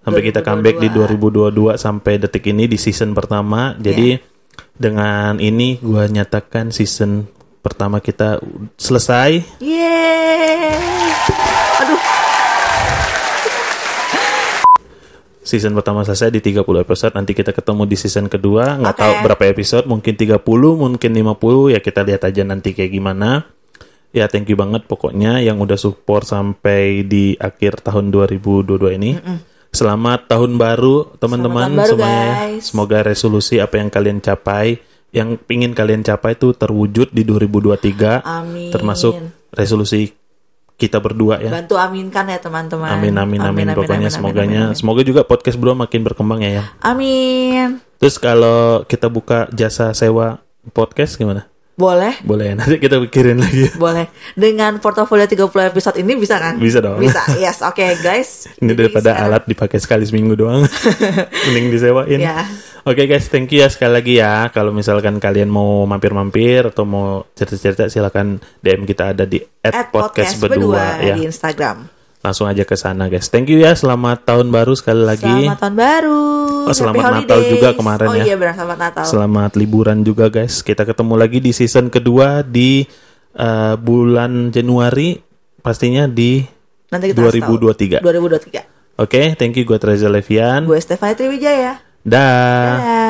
sampai kita comeback di 2022 sampai detik ini di season pertama. Jadi Iya. dengan ini gua nyatakan season pertama kita selesai. Yeay. Aduh, Season pertama selesai di 30 episode. Nanti kita ketemu di season kedua. Nggak Oke. tahu berapa episode. Mungkin 30, mungkin 50. Ya kita lihat aja nanti kayak gimana. Ya thank you banget pokoknya yang udah support sampai di akhir tahun 2022 ini. Selamat tahun baru teman-teman Selamat tahun baru, semuanya. guys. Semoga resolusi apa yang kalian capai, yang ingin kalian capai itu terwujud di 2023. Amin. Termasuk resolusi kita berdua ya. Bantu aminkan ya teman-teman. Amin amin amin, pokoknya amin, semoganya amin, amin. semoga juga podcast berdua makin berkembang ya ya. Amin. Terus kalau kita buka jasa sewa podcast gimana? Boleh, Boleh nanti kita pikirin lagi. boleh. Dengan portofolio 30 episode ini bisa kan? Bisa dong. Bisa, yes. Oke, guys. Ini daripada sekarang- alat dipakai sekali seminggu doang. Mending disewain. Ya. Oke guys, thank you ya sekali lagi ya. Kalau misalkan kalian mau mampir-mampir atau mau cerita-cerita silakan DM kita ada di At podcast berdua ya. di Instagram. Langsung aja ke sana guys. Thank you ya. Selamat tahun baru sekali lagi. Selamat tahun baru. Oh, selamat Happy Natal holidays. juga kemarin oh, ya. iya benar selamat Natal. Selamat liburan juga guys. Kita ketemu lagi di season kedua di eh, bulan Januari pastinya di Nanti kita kasih tahu. 2023. 2023. Oke, thank you gue Treza Levian. Gue Stefani Triwijaya. Dah. Dadah.